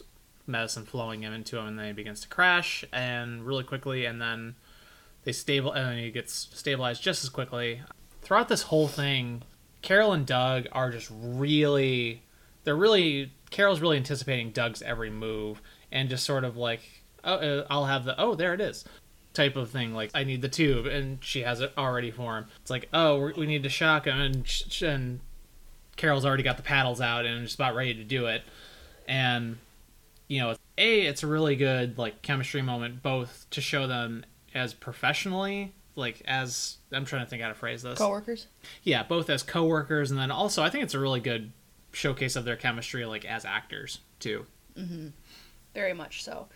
medicine flowing into him, and then he begins to crash and really quickly, and then they stable and then he gets stabilized just as quickly. Throughout this whole thing, Carol and Doug are just really they're really Carol's really anticipating Doug's every move and just sort of like oh uh, I'll have the oh there it is type of thing like I need the tube and she has it already for him. It's like oh we we need to shock him and sh- and Carol's already got the paddles out and just about ready to do it and you know a it's a really good like chemistry moment both to show them as professionally like as i'm trying to think how to phrase this Coworkers. yeah both as coworkers and then also i think it's a really good showcase of their chemistry like as actors too Mm-hmm. Very much so.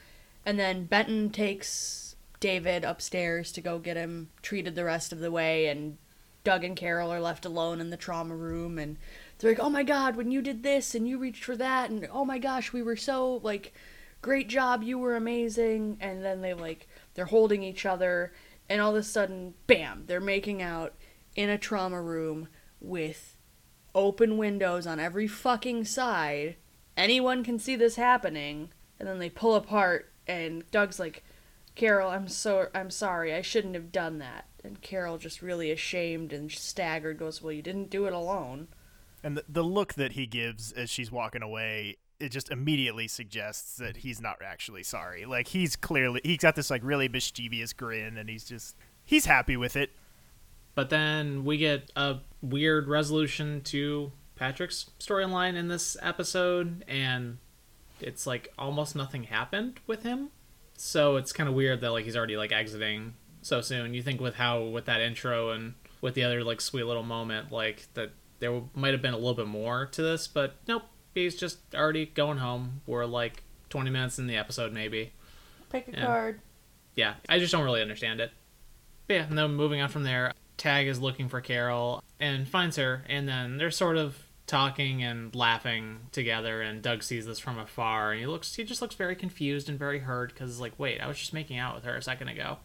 And then Benton takes David upstairs to go get him treated the rest of the way, and Doug and Carol are left alone in the trauma room, and they're like, "Oh my God, when you did this and you reached for that, and oh my gosh, we were so like, great job, you were amazing." And then they like they're holding each other, and all of a sudden, bam, they're making out in a trauma room with open windows on every fucking side. Anyone can see this happening. And then they pull apart and Doug's like, "Carol, I'm so I'm sorry. I shouldn't have done that." And Carol just really ashamed and staggered goes, "Well, you didn't do it alone." And the, the look that he gives as she's walking away, it just immediately suggests that mm-hmm. he's not actually sorry. Like he's clearly he's got this like really mischievous grin, and he's just he's happy with it. but then we get a weird resolution to patrick's storyline in this episode and it's like almost nothing happened with him so it's kind of weird that like he's already like exiting so soon you think with how with that intro and with the other like sweet little moment like that there might have been a little bit more to this but nope he's just already going home we're like 20 minutes in the episode maybe Pick a Yeah. card. yeah, I just don't really understand it. But yeah, and then moving on from there, Tag is looking for Carol and finds her, and then they're sort of talking and laughing together. And Doug sees this from afar, and he looks, he just looks very confused and very hurt because he's like, wait, I was just making out with her a second ago.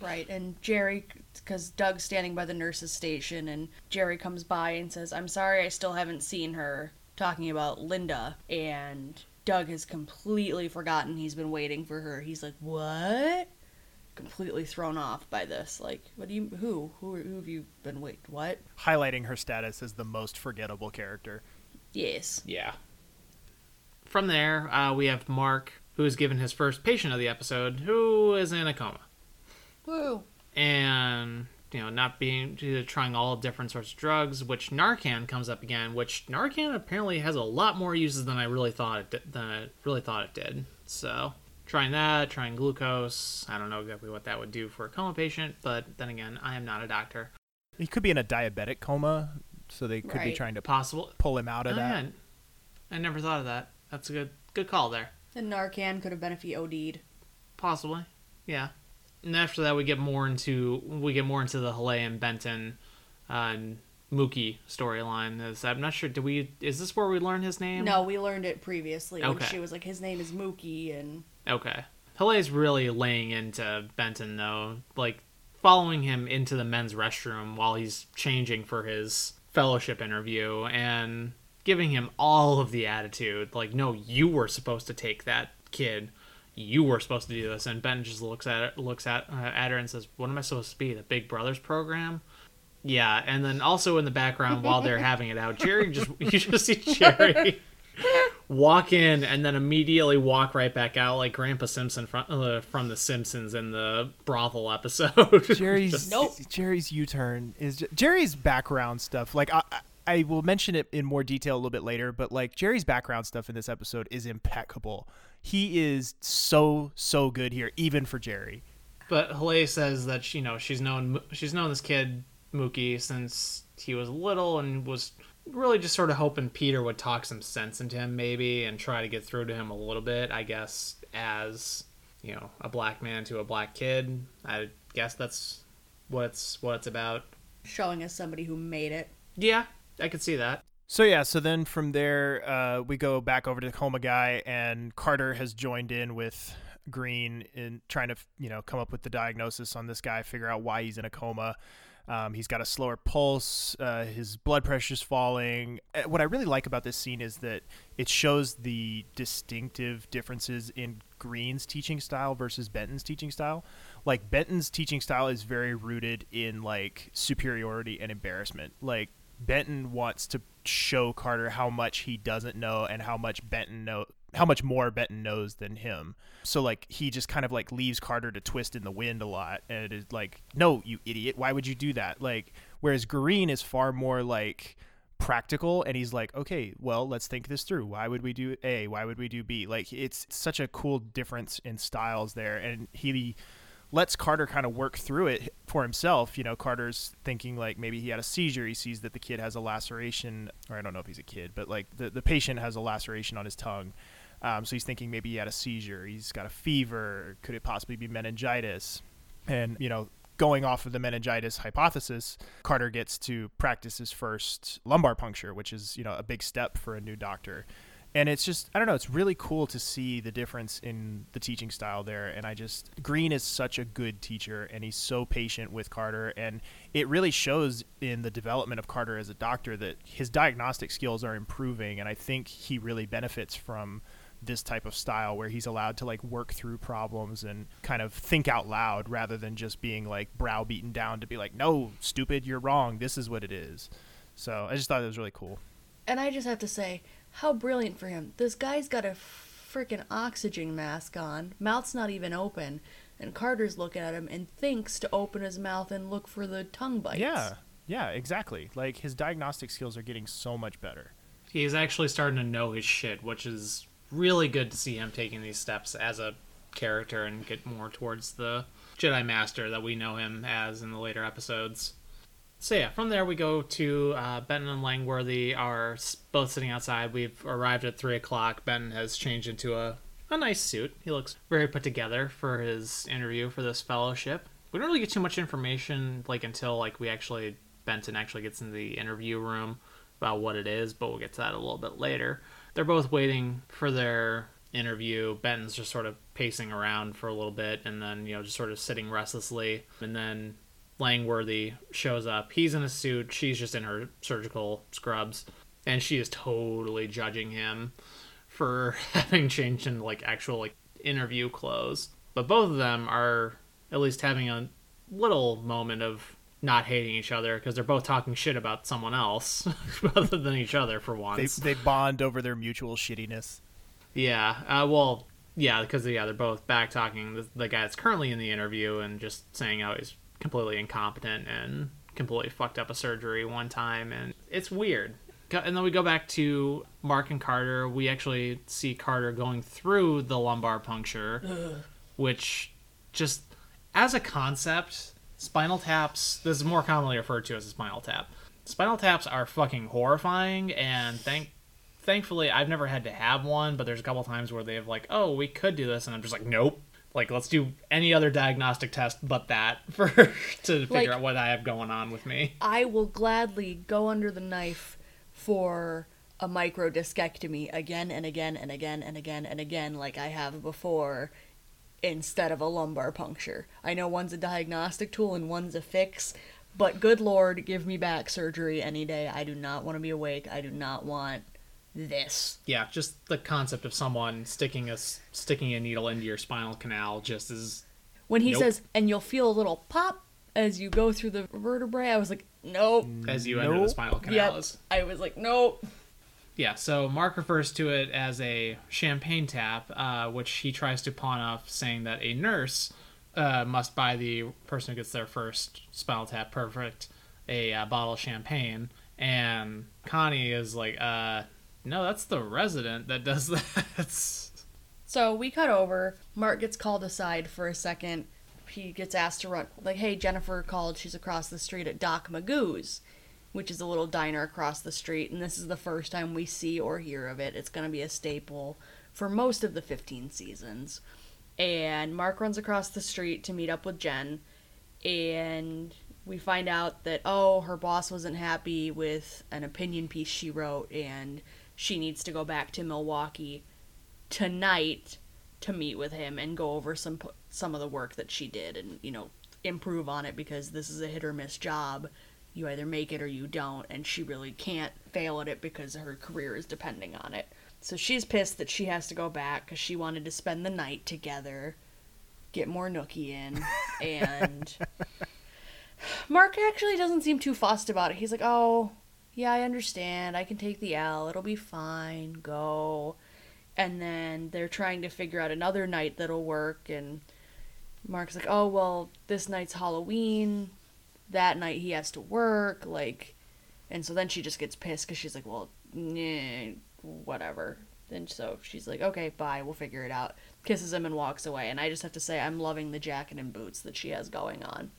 Right, and Jerry, because Doug's standing by the nurse's station, and Jerry comes by and says, I'm sorry I still haven't seen her, talking about Linda. And Doug has completely forgotten he's been waiting for her. He's like, What? Completely thrown off by this. Like, what do you, who? Who, who have you been wait? What? Highlighting her status as the most forgettable character. Yes. Yeah. From there, uh, we have Mark, who is given his first patient of the episode, who is in a coma. Woo. and you know not being trying all different sorts of drugs which narcan comes up again which narcan apparently has a lot more uses than i really thought it did, than i really thought it did so trying that trying glucose i don't know exactly what that would do for a coma patient but then again i am not a doctor He could be in a diabetic coma, so they could be trying to possible pull him out of Oh, that. yeah. i never thought of that that's a good good call there And Narcan could have been if he OD'd. Possibly, yeah. And after that, we get more into we get more into the Haleh and Benton uh, and Mookie storyline. I'm not sure. Do we? Is this where we learn his name? No, we learned it previously when she was like, his name is Mookie, and Okay. Haleh's really laying into Benton though, like following him into the men's restroom while he's changing for his fellowship interview and giving him all of the attitude. Like, no, you were supposed to take that kid. You were supposed to do this. And Ben just looks at it, looks at uh, at her and says, "What am I supposed to be? The Big Brothers program?" Yeah, and then also in the background while they're having it out, Jerry just you just see Jerry walk in and then immediately walk right back out like Grandpa Simpson from uh, from The Simpsons in the brothel episode. Jerry's Just- Jerry's U-turn is ju- Jerry's background stuff. Like I, I- I will mention it in more detail a little bit later, but like Jerry's background stuff in this episode is impeccable. He is so so good here, even for Jerry. But Haleh says that you know she's known she's known this kid Mookie since he was little and was really just sort of hoping Peter would talk some sense into him maybe and try to get through to him a little bit. I guess as you know a black man to a black kid. I guess that's what it's what it's about. showing us somebody who made it. Yeah, I could see that. So yeah, so then from there, uh, we go back over to the coma guy, and Carter has joined in with Greene in trying to, you know, come up with the diagnosis on this guy, figure out why he's in a coma. Um, he's got a slower pulse. Uh, his blood pressure's falling. Uh, What I really like about this scene is that it shows the distinctive differences in Greene's teaching style versus Benton's teaching style. Like Benton's teaching style is very rooted in like superiority and embarrassment. Like Benton wants to show Carter how much he doesn't know and how much Benton know how much more Benton knows than him. So like he just kind of like leaves Carter to twist in the wind a lot and it is like, no, you idiot, why would you do that? Like whereas Greene is far more like practical and he's like, okay, well, let's think this through. Why would we do A? Why would we do B? Like it's such a cool difference in styles there and he lets Carter kind of work through it for himself. You know, Carter's thinking like maybe he had a seizure. He sees that the kid has a laceration, or I don't know if he's a kid, but like the, the patient has a laceration on his tongue. Um, so he's thinking maybe he had a seizure. He's got a fever. Could it possibly be meningitis? And, you know, going off of the meningitis hypothesis, Carter gets to practice his first lumbar puncture, which is, you know, a big step for a new doctor and it's just i don't know it's really cool to see the difference in the teaching style there. And i just greene is such a good teacher and he's so patient with carter. And it really shows in the development of carter as a doctor that his diagnostic skills are improving. And i think he really benefits from this type of style where he's allowed to like work through problems and kind of think out loud rather than just being like browbeaten down to be like no stupid you're wrong. This is what it is. So i just thought it was really cool. And I just have to say, how brilliant for him. This guy's got a freaking oxygen mask on, mouth's not even open, and Carter's looking at him and thinks to open his mouth and look for the tongue bites. Yeah, yeah, exactly. Like his diagnostic skills are getting so much better. He's actually starting to know his shit, which is really good to see him taking these steps as a character and get more towards the Jedi Master that we know him as in the later episodes. So yeah, from there we go to uh, Benton and Langworthy are both sitting outside. We've arrived at three o'clock. Benton has changed into a, a nice suit. He looks very put together for his interview for this fellowship. We don't really get too much information like until like we actually Benton actually gets in the interview room about what it is, but we'll get to that a little bit later. They're both waiting for their interview. Benton's just sort of pacing around for a little bit and then, you know, just sort of sitting restlessly. And then Langworthy shows up. He's in a suit. She's just in her surgical scrubs. And she is totally judging him for having changed into like actual like interview clothes. But both of them are at least having a little moment of not hating each other because they're both talking shit about someone else other than each other for They once. they bond over their mutual shittiness. Yeah. Uh, well, yeah, because yeah, they're both back talking the, the guy that's currently in the interview and just saying how he's completely incompetent and completely fucked up a surgery one time, and it's weird. And then we go back to Mark and Carter. We actually see Carter going through the lumbar puncture, which just as a concept, spinal taps. This is more commonly referred to as a spinal tap. Spinal taps are fucking horrifying, and thank thankfully I've never had to have one, but there's a couple times where they have like, oh, we could do this, and I'm just like, nope. Like, let's do any other diagnostic test but that for to figure Like- out what I have going on with me. I will gladly go under the knife for a microdiscectomy again and again and again and again and again, like I have before, instead of a lumbar puncture. I know one's a diagnostic tool and one's a fix, but good lord, give me back surgery any day. I do not want to be awake. I do not want this. Yeah, just the concept of someone sticking a s- sticking a needle into your spinal canal just is When he Nope. says, and you'll feel a little pop as you go through the vertebrae, I was like, nope. as you enter the spinal canal Yep. I was like, nope. Yeah, so Mark refers to it as a champagne tap, uh, which he tries to pawn off, saying that a nurse uh, must buy the person who gets their first spinal tap perfect a uh, bottle of champagne. And Connie is like, uh, no, that's the resident that does that. So we cut over. Mark gets called aside for a second. He gets asked to run. Like, hey, Jennifer called. She's across the street at Doc Magoo's, which is a little diner across the street. And this is the first time we see or hear of it. It's going to be a staple for most of the 15 seasons. And Mark runs across the street to meet up with Jen. And we find out that oh, her boss wasn't happy with an opinion piece she wrote and she needs to go back to Milwaukee tonight to meet with him and go over some some of the work that she did and you know improve on it because this is a hit or miss job. You either make it or you don't and she really can't fail at it because her career is depending on it. So she's pissed that she has to go back because she wanted to spend the night together get more nookie in and mark actually doesn't seem too fussed about it. He's like oh yeah i understand. I can take the l. It'll be fine. Go. And then they're trying to figure out another night that'll work and mark's like oh well this night's halloween. That night he has to work. Like and so then she just gets pissed because she's like well whatever. And so she's like okay bye. We'll figure it out. Kisses him and walks away. And i just have to say i'm loving the jacket and boots that she has going on.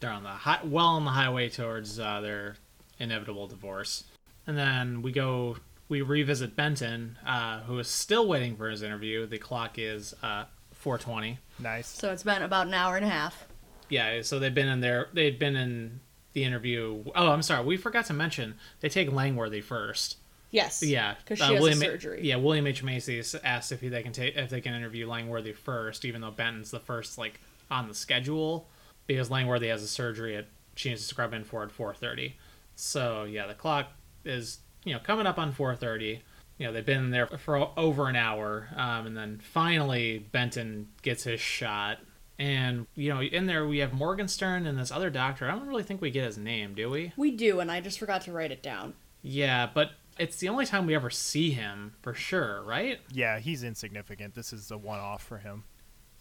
They're on the high, well on the highway towards uh, their inevitable divorce and then we go we revisit benton uh, who is still waiting for his interview the clock is uh, 420 nice so it's been about an hour and a half yeah so they've been in there They've been in the interview oh i'm sorry we forgot to mention they take langworthy first Yes. Yeah. Because she uh, has William, a surgery. Yeah, William H Macy asked if they can take if they can interview Langworthy first, even though Benton's the first like on the schedule, because Langworthy has a surgery at she needs to scrub in for at four thirty. So yeah, the clock is you know coming up on four thirty. You know they've been there for over an hour, um, and then finally Benton gets his shot. And you know, in there we have Morgenstern and this other doctor. I don't really think we get his name, do we? We do, and I just forgot to write it down. Yeah, but it's the only time we ever see him for sure, right? Yeah, he's insignificant. This is a one-off for him.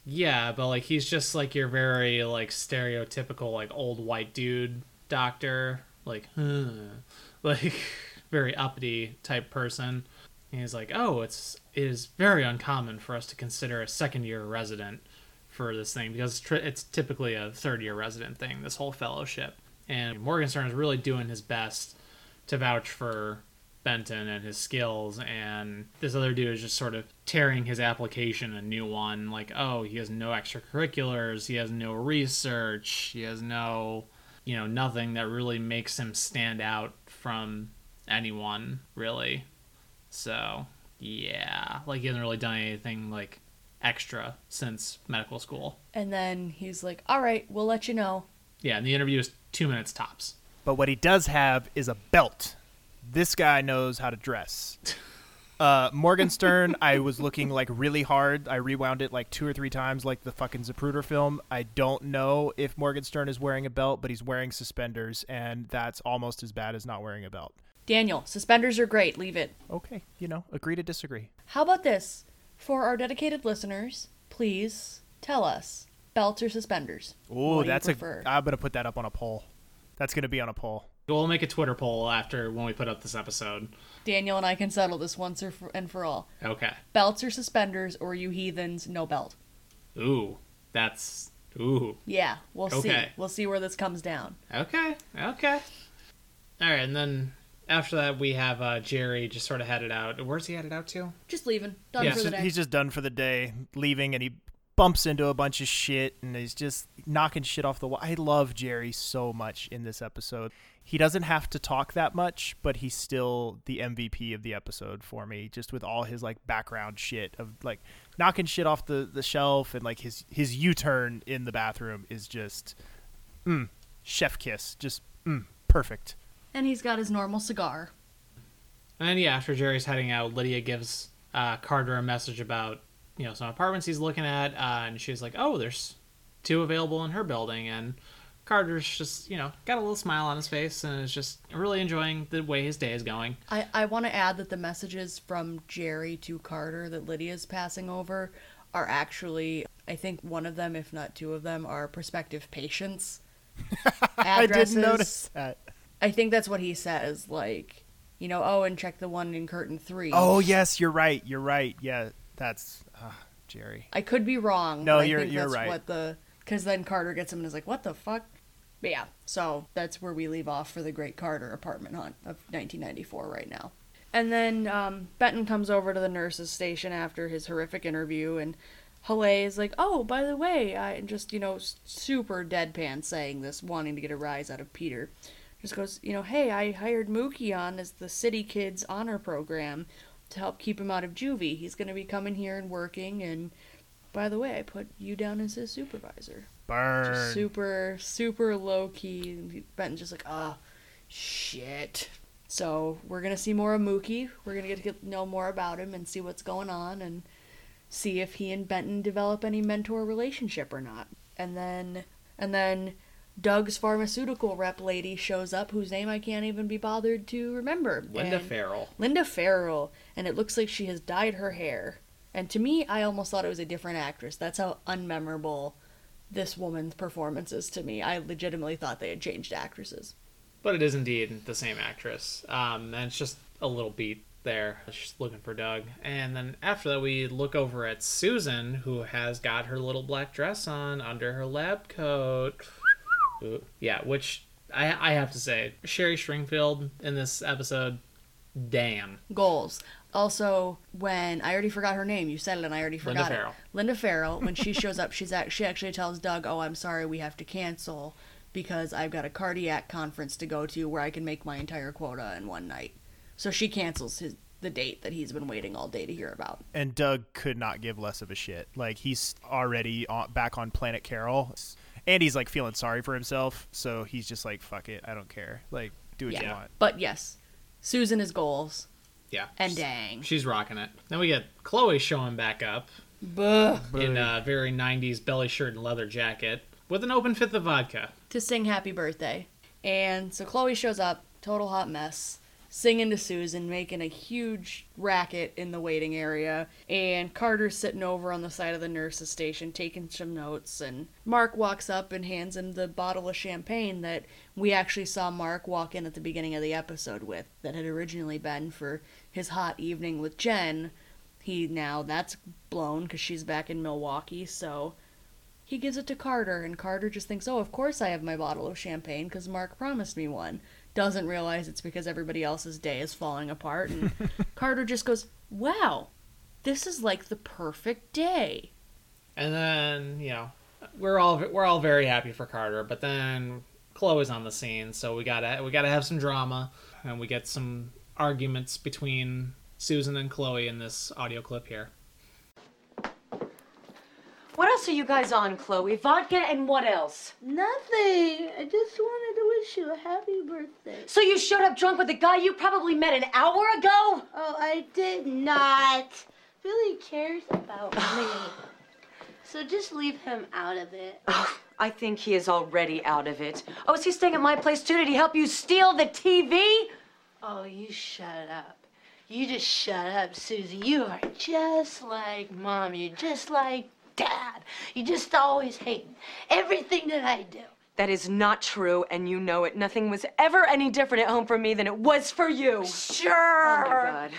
Yeah, but like he's just like your very like stereotypical like old white dude doctor, like like very uppity type person. And he's like, "Oh, it's it is very uncommon for us to consider a second year resident for this thing because it's, it's typically a third year resident thing. This whole fellowship." And Morgenstern is really doing his best to vouch for Benton and his skills, and this other dude is just sort of tearing his application a new one. Like, oh, he has no extracurriculars, he has no research, he has no, you know, nothing that really makes him stand out from anyone, really. So, yeah, like he hasn't really done anything like extra since medical school. And then he's like, all right, we'll let you know. Yeah, and the interview is two minutes tops. But what he does have is a belt this guy knows how to dress. Uh, Morgenstern, I was looking like really hard. I rewound it like two or three times, like the fucking Zapruder film. I don't know if Morgenstern is wearing a belt, but he's wearing suspenders, and that's almost as bad as not wearing a belt. Daniel, suspenders are great. Leave it. Okay, you know, agree to disagree. How about this? For our dedicated listeners, please tell us belts or suspenders. Oh, that's a. I'm gonna put that up on a poll. That's gonna be on a poll. We'll make a Twitter poll after when we put up this episode. Daniel and I can settle this once for, and for all. Okay. Belts or suspenders, or you heathens, no belt. Ooh, that's ooh. Yeah, we'll okay. see. We'll see where this comes down. Okay. Okay. All right, and then after that we have uh, Jerry just sort of headed out. Where's he headed out to? Just leaving. Done yeah. for the day. He's just done for the day, leaving, and he bumps into a bunch of shit and he's just knocking shit off the wall. I love Jerry so much in this episode he doesn't have to talk that much, but he's still the MVP of the episode for me, just with all his like background shit of like knocking shit off the, the shelf and like his his U turn in the bathroom is just mm, chef kiss, just mm, perfect. And he's got his normal cigar. And yeah, after Jerry's heading out, Lydia gives uh, Carter a message about you know some apartments he's looking at, uh, and she's like, "Oh, there's two available in her building," and Carter's just, you know, got a little smile on his face and is just really enjoying the way his day is going. I, I want to add that the messages from Jerry to Carter that Lydia's passing over are actually, I think one of them, if not two of them, are prospective patients. I didn't notice that. I think that's what he says. Like, you know, oh, and check the one in curtain three. Oh, yes, you're right. You're right. Yeah, that's uh, Jerry. I could be wrong. No, you're, you're right. What the because then Carter gets him and is like, "What the fuck?" But yeah, so that's where we leave off for the Great Carter apartment hunt of 1994 right now. And then um, Benton comes over to the nurse's station after his horrific interview, and Haleh is like, oh, by the way, I just you know super deadpan saying this, wanting to get a rise out of Peter. Just goes, you know, hey, I hired Mookie on as the City Kids Honor Program to help keep him out of juvie. He's gonna be coming here and working, and by the way, I put you down as his supervisor. Burn. Just super, super low key. And Benton's just like, ah, shit. So we're gonna see more of Mookie. We're gonna get to get know more about him and see what's going on and see if he and Benton develop any mentor relationship or not. And then, and then Doug's pharmaceutical rep lady shows up, whose name I can't even be bothered to remember. Linda And- Farrell. Linda Farrell, and it looks like she has dyed her hair. And to me, I almost thought it was a different actress. That's how unmemorable this woman's performances to me. I legitimately thought they had changed actresses. But it is indeed the same actress. Um, and it's just a little beat there. She's looking for Doug. And then after that, we look over at Susan, who has got her little black dress on under her lab coat. Ooh, yeah, which I, I have to say, Sherry Stringfield in this episode, damn. Goals. Also, when I already forgot her name, you said it and I already Linda forgot Farrell. it. Linda Farrell. When she shows up, she's act- she actually tells Doug, "Oh, I'm sorry, we have to cancel because I've got a cardiac conference to go to where I can make my entire quota in one night." So she cancels his the date that he's been waiting all day to hear about. and Doug could not give less of a shit. Like he's already on, back on Planet Carol, and he's like feeling sorry for himself. So he's just like, "Fuck it, I don't care. Like, do what you want." But yes, Susan is goals. Yeah. And dang. She's rocking it. Then we get Chloe showing back up Buh. in a very 90s belly shirt and leather jacket with an open fifth of vodka. to sing happy birthday. And so Chloe shows up, total hot mess, singing to Susan, making a huge racket in the waiting area. And Carter's sitting over on the side of the nurse's station taking some notes. And Mark walks up and hands him the bottle of champagne that we actually saw Mark walk in at the beginning of the episode with, that had originally been for his hot evening with Jen. He now that's blown because she's back in Milwaukee, so he gives it to Carter, and Carter just thinks, oh, of course I have my bottle of champagne because Mark promised me one. Doesn't realize it's because everybody else's day is falling apart, and Carter just goes, wow, this is like the perfect day. And then, you know, we're all we're all very happy for Carter, but then Chloe's on the scene, so we gotta we gotta have some drama, and we get some arguments between Susan and Chloe in this audio clip here. What else are you guys on, Chloe? Vodka and what else? Nothing. I just wanted to wish you a happy birthday. So you showed up drunk with a guy you probably met an hour ago? Oh, I did not. Billy cares about me. So just leave him out of it. Oh, I think he is already out of it. Oh, is he staying at my place too? Did he help you steal the TV? Oh, you shut up. You just shut up, Susie. You are just like mom. You're just like dad. You just always hate everything that I do. That is not true, and you know it. Nothing was ever any different at home for me than it was for you. Sure. Oh my God.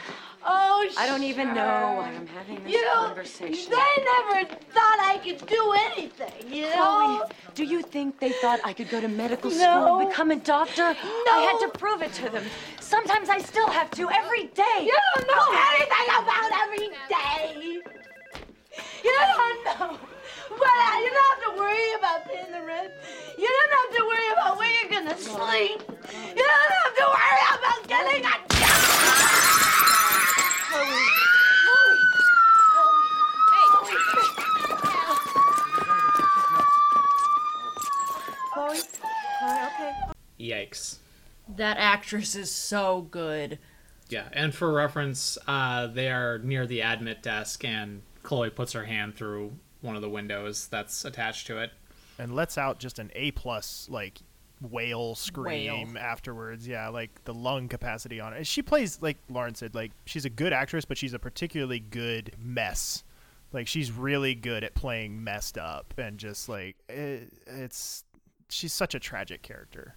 Oh, I don't even know why I'm having this you know, conversation. They never thought I could do anything, you know? Chloe, do you think they thought I could go to medical No. school and become a doctor? No. I had to prove it to them. Sometimes I still have to every day. You don't know anything about every day. You don't know. Well, you don't have to worry about paying the rent. You don't have to worry about where you're gonna sleep. You don't have to worry about getting a Chloe? Chloe, okay. Yikes. That actress is so good. Yeah, and for reference, uh, they are near the admit desk, and Chloe puts her hand through one of the windows that's attached to it. and lets out just an A plus like whale scream afterwards. Yeah, like the lung capacity on it. She plays like Lauren said, like she's a good actress, but she's a particularly good mess. Like she's really good at playing messed up and just like it, it's she's such a tragic character.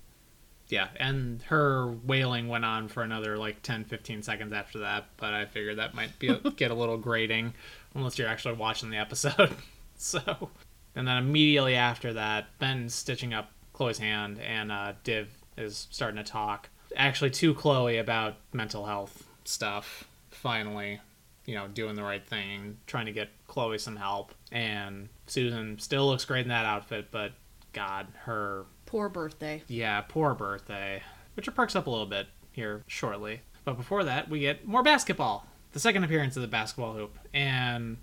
Yeah, and her wailing went on for another like 10, 15 seconds after that, but I figured that might be get a little grating unless you're actually watching the episode. so, and then immediately after that, Ben's stitching up Chloe's hand, and uh, Div is starting to talk actually to Chloe about mental health stuff. Finally, you know, doing the right thing, trying to get Chloe some help. And Susan still looks great in that outfit, but God, her Poor birthday. yeah, poor birthday, which perks up a little bit here shortly. But before that, we get more basketball. The second appearance of the basketball hoop, and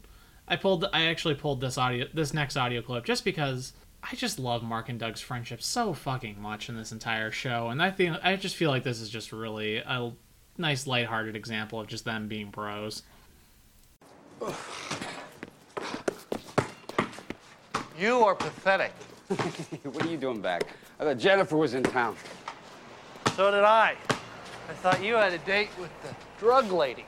I pulled. I actually pulled this audio, this next audio clip, just because I just love Mark and Doug's friendship so fucking much in this entire show, and I think I just feel like this is just really a nice, lighthearted example of just them being bros. You are pathetic. what are you doing back? I thought Jennifer was in town. So did I. I thought you had a date with the drug lady.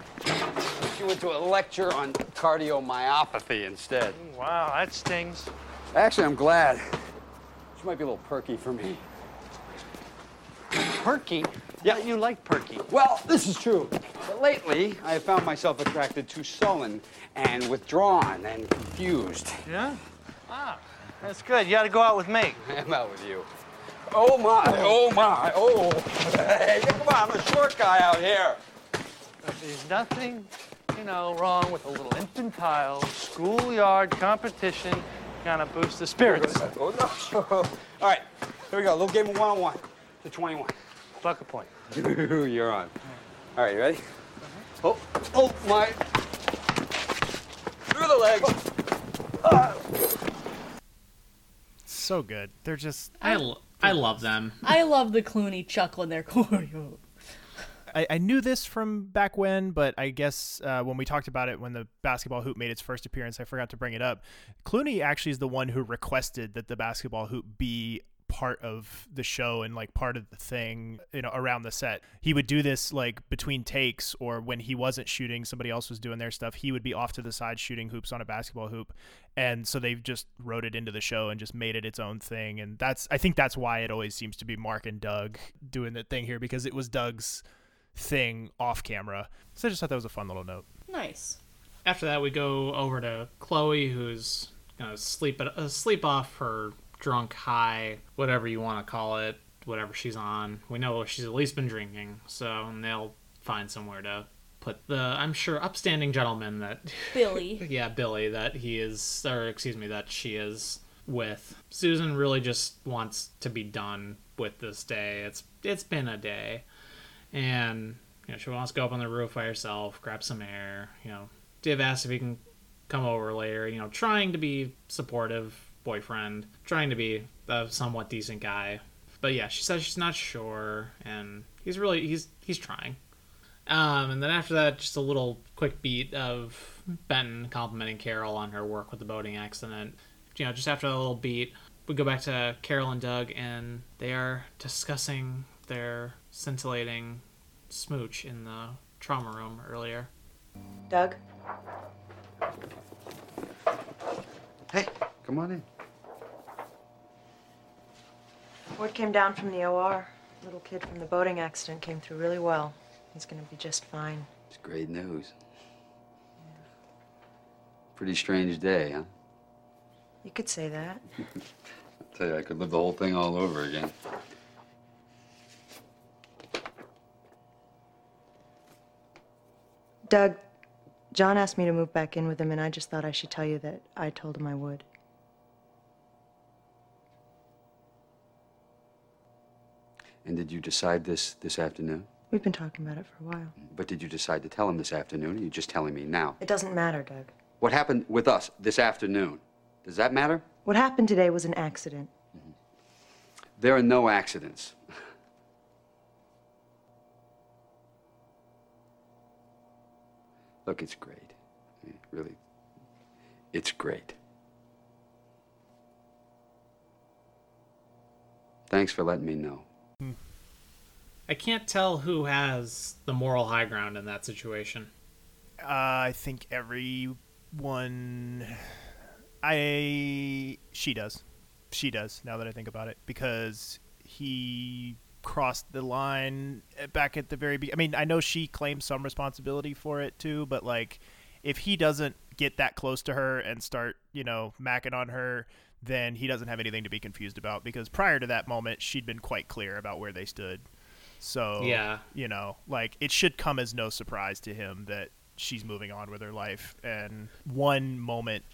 She went to a lecture on cardiomyopathy instead. Wow, that stings. Actually, I'm glad. She might be a little perky for me. Perky? Yeah, you like perky. Well, this is true. But lately, I have found myself attracted to sullen and withdrawn and confused. Yeah? Ah, that's good. You ought to go out with me. I'm out with you. Oh my, oh my, oh. Hey, come on, I'm a short guy out here. But There's nothing, you know, wrong with a little infantile schoolyard competition kind of boost the spirits. Oh, no. All right, here we go. A little game of one-on-one to 21. Buck a point. You're on. All right, you ready? Mm-hmm. Oh, oh my. Through the legs. Oh. Ah. So good. They're just. I I love them. I love the Clooney chuckle in their choreo. I, I knew this from back when, but I guess uh, when we talked about it when the basketball hoop made its first appearance, I forgot to bring it up. Clooney actually is the one who requested that the basketball hoop be part of the show and like part of the thing you know around the set he would do this like between takes or when he wasn't shooting somebody else was doing their stuff he would be off to the side shooting hoops on a basketball hoop and so they've just wrote it into the show and just made it its own thing and that's i think that's why it always seems to be mark and doug doing the thing here because it was doug's thing off camera. So I just thought that was a fun little note. Nice. After that, we go over to Chloe, who's gonna sleep uh, sleep off her drunk high, whatever you want to call it, whatever she's on. We know she's at least been drinking, so they'll find somewhere to put the I'm sure upstanding gentleman that Billy. yeah, Billy that he is or excuse me, that she is with. Susan really just wants to be done with this day. It's it's been a day. And you know, she wants to go up on the roof by herself, grab some air, you know. Div asks if he can come over later, you know, trying to be supportive boyfriend, trying to be a somewhat decent guy. But yeah, she says she's not sure, and he's really he's he's trying. Um, and then after that, just a little quick beat of Benton complimenting Carol on her work with the boating accident. You know, just after that little beat, we go back to Carol and Doug, and they are discussing their scintillating smooch in the trauma room earlier. Doug? Hey, come on in. Word came down from the OR. Little kid from the boating accident came through really well. He's gonna be just fine. It's great news. Pretty strange day, huh? You could say that. I tell you, I could live the whole thing all over again. Doug, John asked me to move back in with him, and I just thought I should tell you that I told him I would. And did you decide this this afternoon? We've been talking about it for a while. But did you decide to tell him this afternoon, or are you just telling me now? It doesn't matter, Doug. What happened with us this afternoon? Does that matter? What happened today was an accident. Mm-hmm. There are no accidents. Look, it's great. I mean, really, it's great. Thanks for letting me know. I can't tell who has the moral high ground in that situation. Uh, I think everyone. I. She does. She does, now that I think about it. Because he crossed the line back at the very beginning. I mean, I know she claims some responsibility for it too, but like, if he doesn't get that close to her and start, you know, macking on her, then he doesn't have anything to be confused about. Because prior to that moment, she'd been quite clear about where they stood. So Yeah. you know, like it should come as no surprise to him that she's moving on with her life. And one moment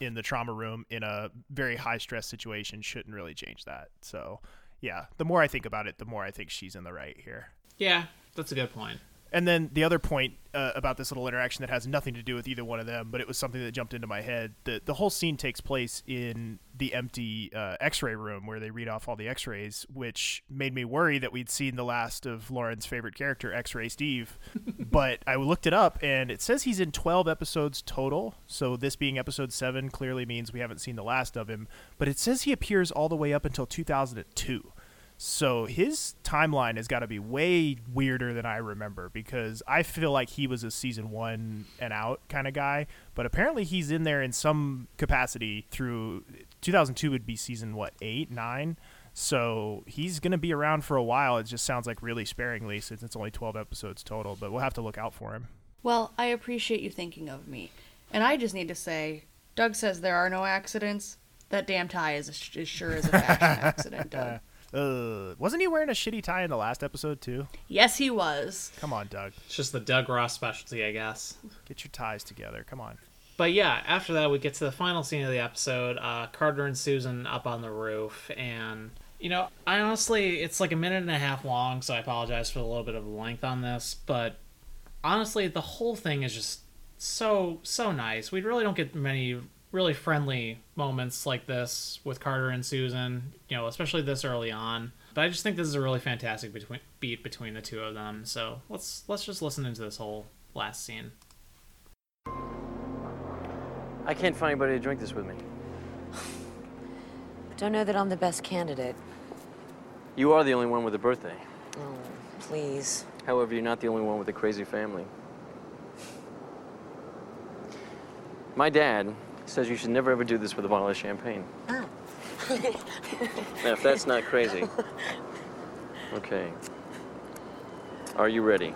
in the trauma room in a very high stress situation shouldn't really change that. So, yeah, the more I think about it, the more I think she's in the right here. Yeah, that's a good point. And then the other point uh, about this little interaction that has nothing to do with either one of them, but it was something that jumped into my head. The the whole scene takes place in the empty uh, X-ray room where they read off all the X-rays, which made me worry that we'd seen the last of Lauren's favorite character, X-ray Steve. but I looked it up, and it says he's in 12 episodes total. So this being episode seven clearly means we haven't seen the last of him. But it says he appears all the way up until 2002. So his timeline has got to be way weirder than I remember because I feel like he was a season one and out kind of guy, but apparently he's in there in some capacity through 2002 would be season what eight nine. So he's going to be around for a while. It just sounds like really sparingly since it's only 12 episodes total, but we'll have to look out for him. Well, I appreciate you thinking of me. And I just need to say, Doug says there are no accidents. That damn tie is, is sure as a fashion accident, Doug. Uh, wasn't he wearing a shitty tie in the last episode too? Yes, he was. Come on, Doug. It's just the Doug Ross specialty, I guess. Get your ties together. Come on. But yeah, after that, we get to the final scene of the episode. Uh, Carter and Susan up on the roof, and you know, I honestly, it's like a minute and a half long, so I apologize for a little bit of length on this. But honestly, the whole thing is just so so nice. We really don't get many really friendly moments like this with Carter and Susan, you know, especially this early on. But I just think this is a really fantastic between, beat between the two of them. So let's let's just listen into this whole last scene. I can't find anybody to drink this with me. Don't know that I'm the best candidate. You are the only one with a birthday. Oh, please. However, you're not the only one with a crazy family. My dad says you should never ever do this with a bottle of champagne. Oh. Now, if that's not crazy. Okay. Are you ready?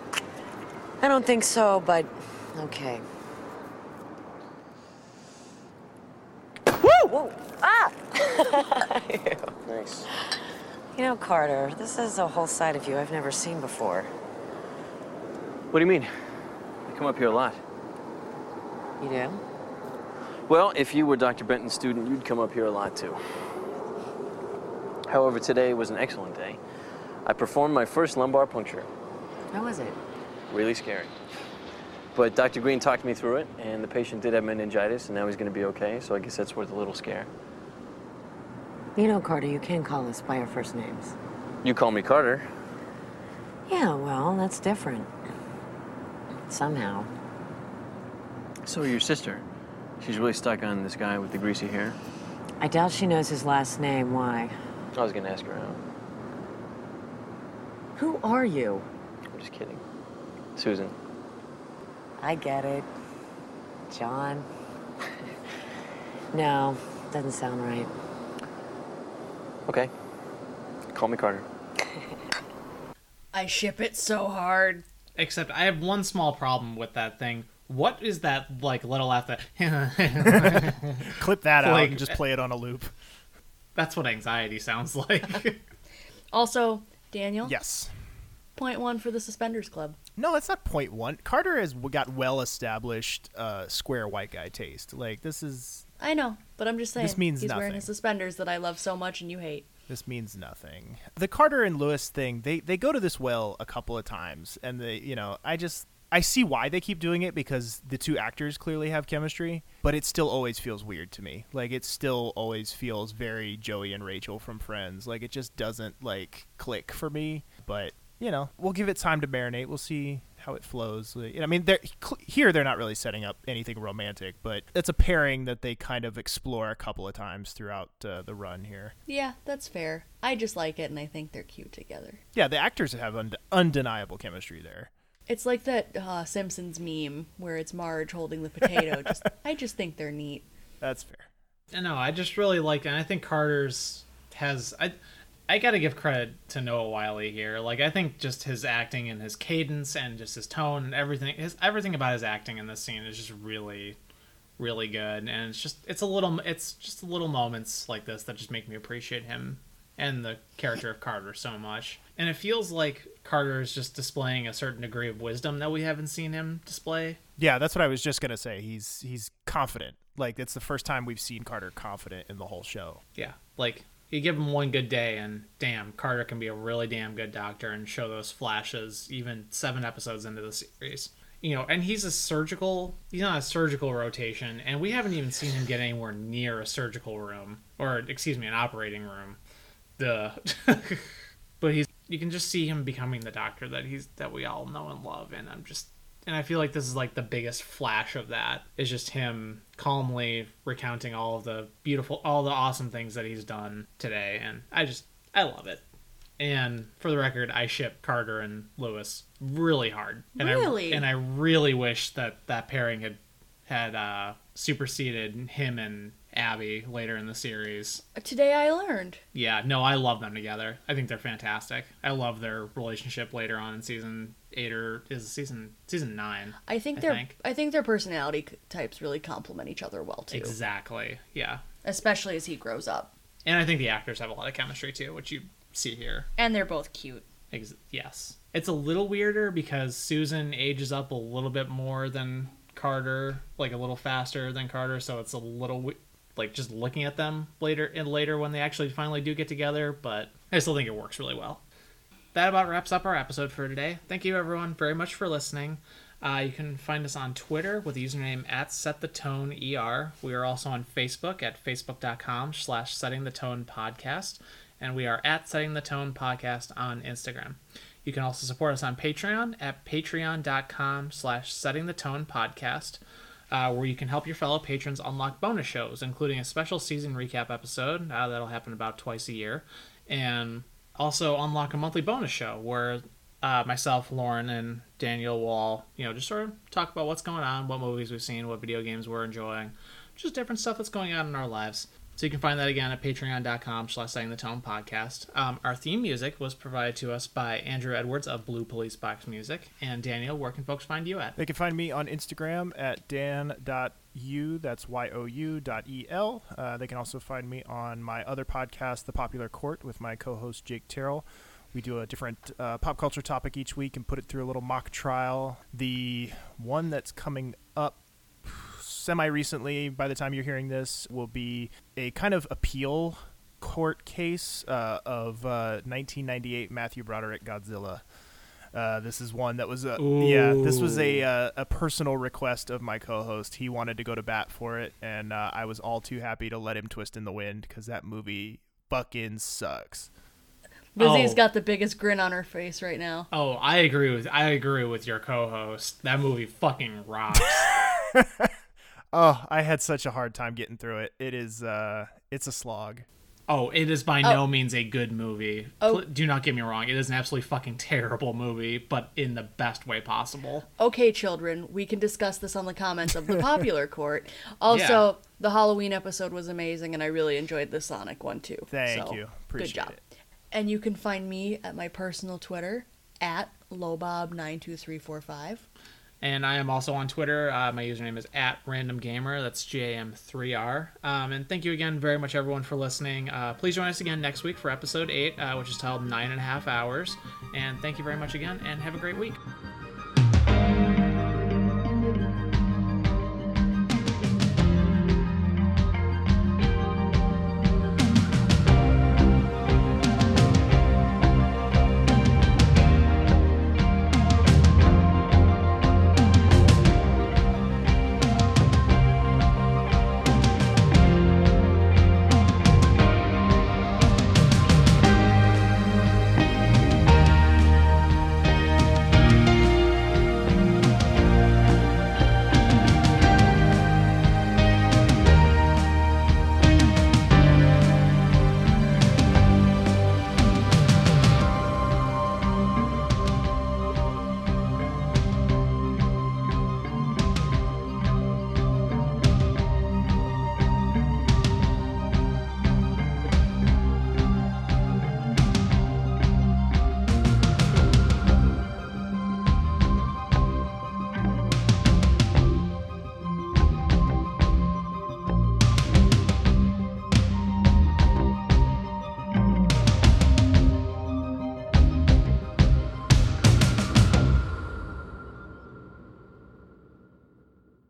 I don't think so, but okay. Woo! Whoa! Ah! Nice. You know, Carter, this is a whole side of you I've never seen before. What do you mean? I come up here a lot. You do? Well, if you were Dr. Benton's student, you'd come up here a lot too. However, today was an excellent day. I performed my first lumbar puncture. How was it? Really scary. But Dr. Greene talked me through it, and the patient did have meningitis, and now he's going to be okay, so I guess that's worth a little scare. You know, Carter, you can call us by our first names. You call me Carter. Yeah, well, that's different. Somehow. So your sister. She's really stuck on this guy with the greasy hair. I doubt she knows his last name. Why? I was going to ask her out. Who are you? I'm just kidding. Susan. I get it. John. no, doesn't sound right. Okay. Call me Carter. I ship it so hard. Except I have one small problem with that thing. What is that like little laugh that Clip that out Like- and just play it on a loop. That's what anxiety sounds like. Also, Daniel. Yes. Point one for the Suspenders Club. No, that's not point one. Carter has got well established uh, square white guy taste. Like this is I know, but I'm just saying. This means nothing. he's wearing his suspenders that I love so much and you hate. this means nothing. The Carter and Lewis thing, they they go to this well a couple of times, and they you know I just I see why they keep doing it because the two actors clearly have chemistry, but it still always feels weird to me. Like it still always feels very Joey and Rachel from Friends. Like it just doesn't like click for me. But you know, we'll give it time to marinate. We'll see how it flows. I mean, they're here. They're not really setting up anything romantic, but it's a pairing that they kind of explore a couple of times throughout uh, the run here. Yeah, that's fair. I just like it and I think they're cute together. Yeah, the actors have und- undeniable chemistry there. It's like that uh, Simpsons meme where it's Marge holding the potato. just, I just think they're neat. That's fair. I know. I just really like, and I think Carter's has. I I got to give credit to Noah Wyle here. Like I think just his acting and his cadence and just his tone and everything, his everything about his acting in this scene is just really, really good. And it's just it's a little it's just little moments like this that just make me appreciate him and the character of Carter so much. And it feels like Carter is just displaying a certain degree of wisdom that we haven't seen him display. Yeah, that's what I was just gonna say. He's he's confident. Like it's the first time we've seen Carter confident in the whole show. Yeah, like you give him one good day, and damn, Carter can be a really damn good doctor and show those flashes even seven episodes into the series. You know, and he's a surgical. He's not a surgical rotation, and we haven't even seen him get anywhere near a surgical room, or excuse me, an operating room. The, but he's. You can just see him becoming the doctor that he's that we all know and love, and I'm just and I feel like this is like the biggest flash of that is just him calmly recounting all of the beautiful, all the awesome things that he's done today, and I just I love it. And for the record, I ship Carter and Lewis really hard, and Really? I and I really wish that that pairing had had uh, superseded him and Abby later in the series. Today I learned. Yeah, no, I love them together. I think they're fantastic. I love their relationship later on in season eight or is season season nine. I think I their think. I think their personality types really complement each other well too. Exactly. Yeah. Especially as he grows up. And I think the actors have a lot of chemistry too, which you see here. And they're both cute. Ex- yes. It's a little weirder because Susan ages up a little bit more than Carter, like a little faster than Carter, so it's a little like just looking at them later and later when they actually finally do get together, but I still think it works really well. That about wraps up our episode for today. Thank you everyone very much for listening. Uh, you can find us on Twitter with the username at Set the Tone ER. We are also on Facebook at facebook.com slash Setting the Tone Podcast, and we are at Setting the Tone Podcast on Instagram. You can also support us on Patreon at patreon.com slash Setting the Tone Podcast, uh, where you can help your fellow patrons unlock bonus shows, including a special season recap episode uh, that'll happen about twice a year, and also unlock a monthly bonus show where uh, myself, Lauren, and Daniel Wall, you know, just sort of talk about what's going on, what movies we've seen, what video games we're enjoying, just different stuff that's going on in our lives. So you can find that again at patreon.com slash setting the tone podcast. Um, our theme music was provided to us by Andrew Edwards of Blue Police Box Music. And Daniel, where can folks find you at? They can find me on Instagram at dan.u, that's Y-O-U dot E-L. Uh, they can also find me on my other podcast, The Popular Court, with my co-host Jake Terrell. We do a different uh, pop culture topic each week and put it through a little mock trial. The one that's coming up semi recently, by the time you're hearing this, will be a kind of appeal court case uh, of uh, 1998 Matthew Broderick Godzilla. Uh, this is one that was a yeah. This was a Ooh. uh, a personal request of my co-host. He wanted to go to bat for it, and uh, I was all too happy to let him twist in the wind because that movie fucking sucks. Lizzie's Oh. got the biggest grin on her face right now. Oh, I agree with I agree with your co-host. That movie fucking rocks. Oh, I had such a hard time getting through it. It is uh, it's a slog. Oh, it is by Oh. no means a good movie. Oh. Pl- Do not get me wrong. It is an absolutely fucking terrible movie, but in the best way possible. Okay, children, we can discuss this on the comments of the popular court. Also, the Halloween episode was amazing, and I really enjoyed the Sonic one too. Thank So, you. good job. it. And you can find me at my personal Twitter at lobob92345. And I am also on Twitter. Uh, my username is at Random Gamer. That's A M 3R. Um, and thank you again very much, everyone, for listening. Uh, please join us again next week for episode eight, uh, which is titled Nine and a Half Hours. And thank you very much again, and have a great week.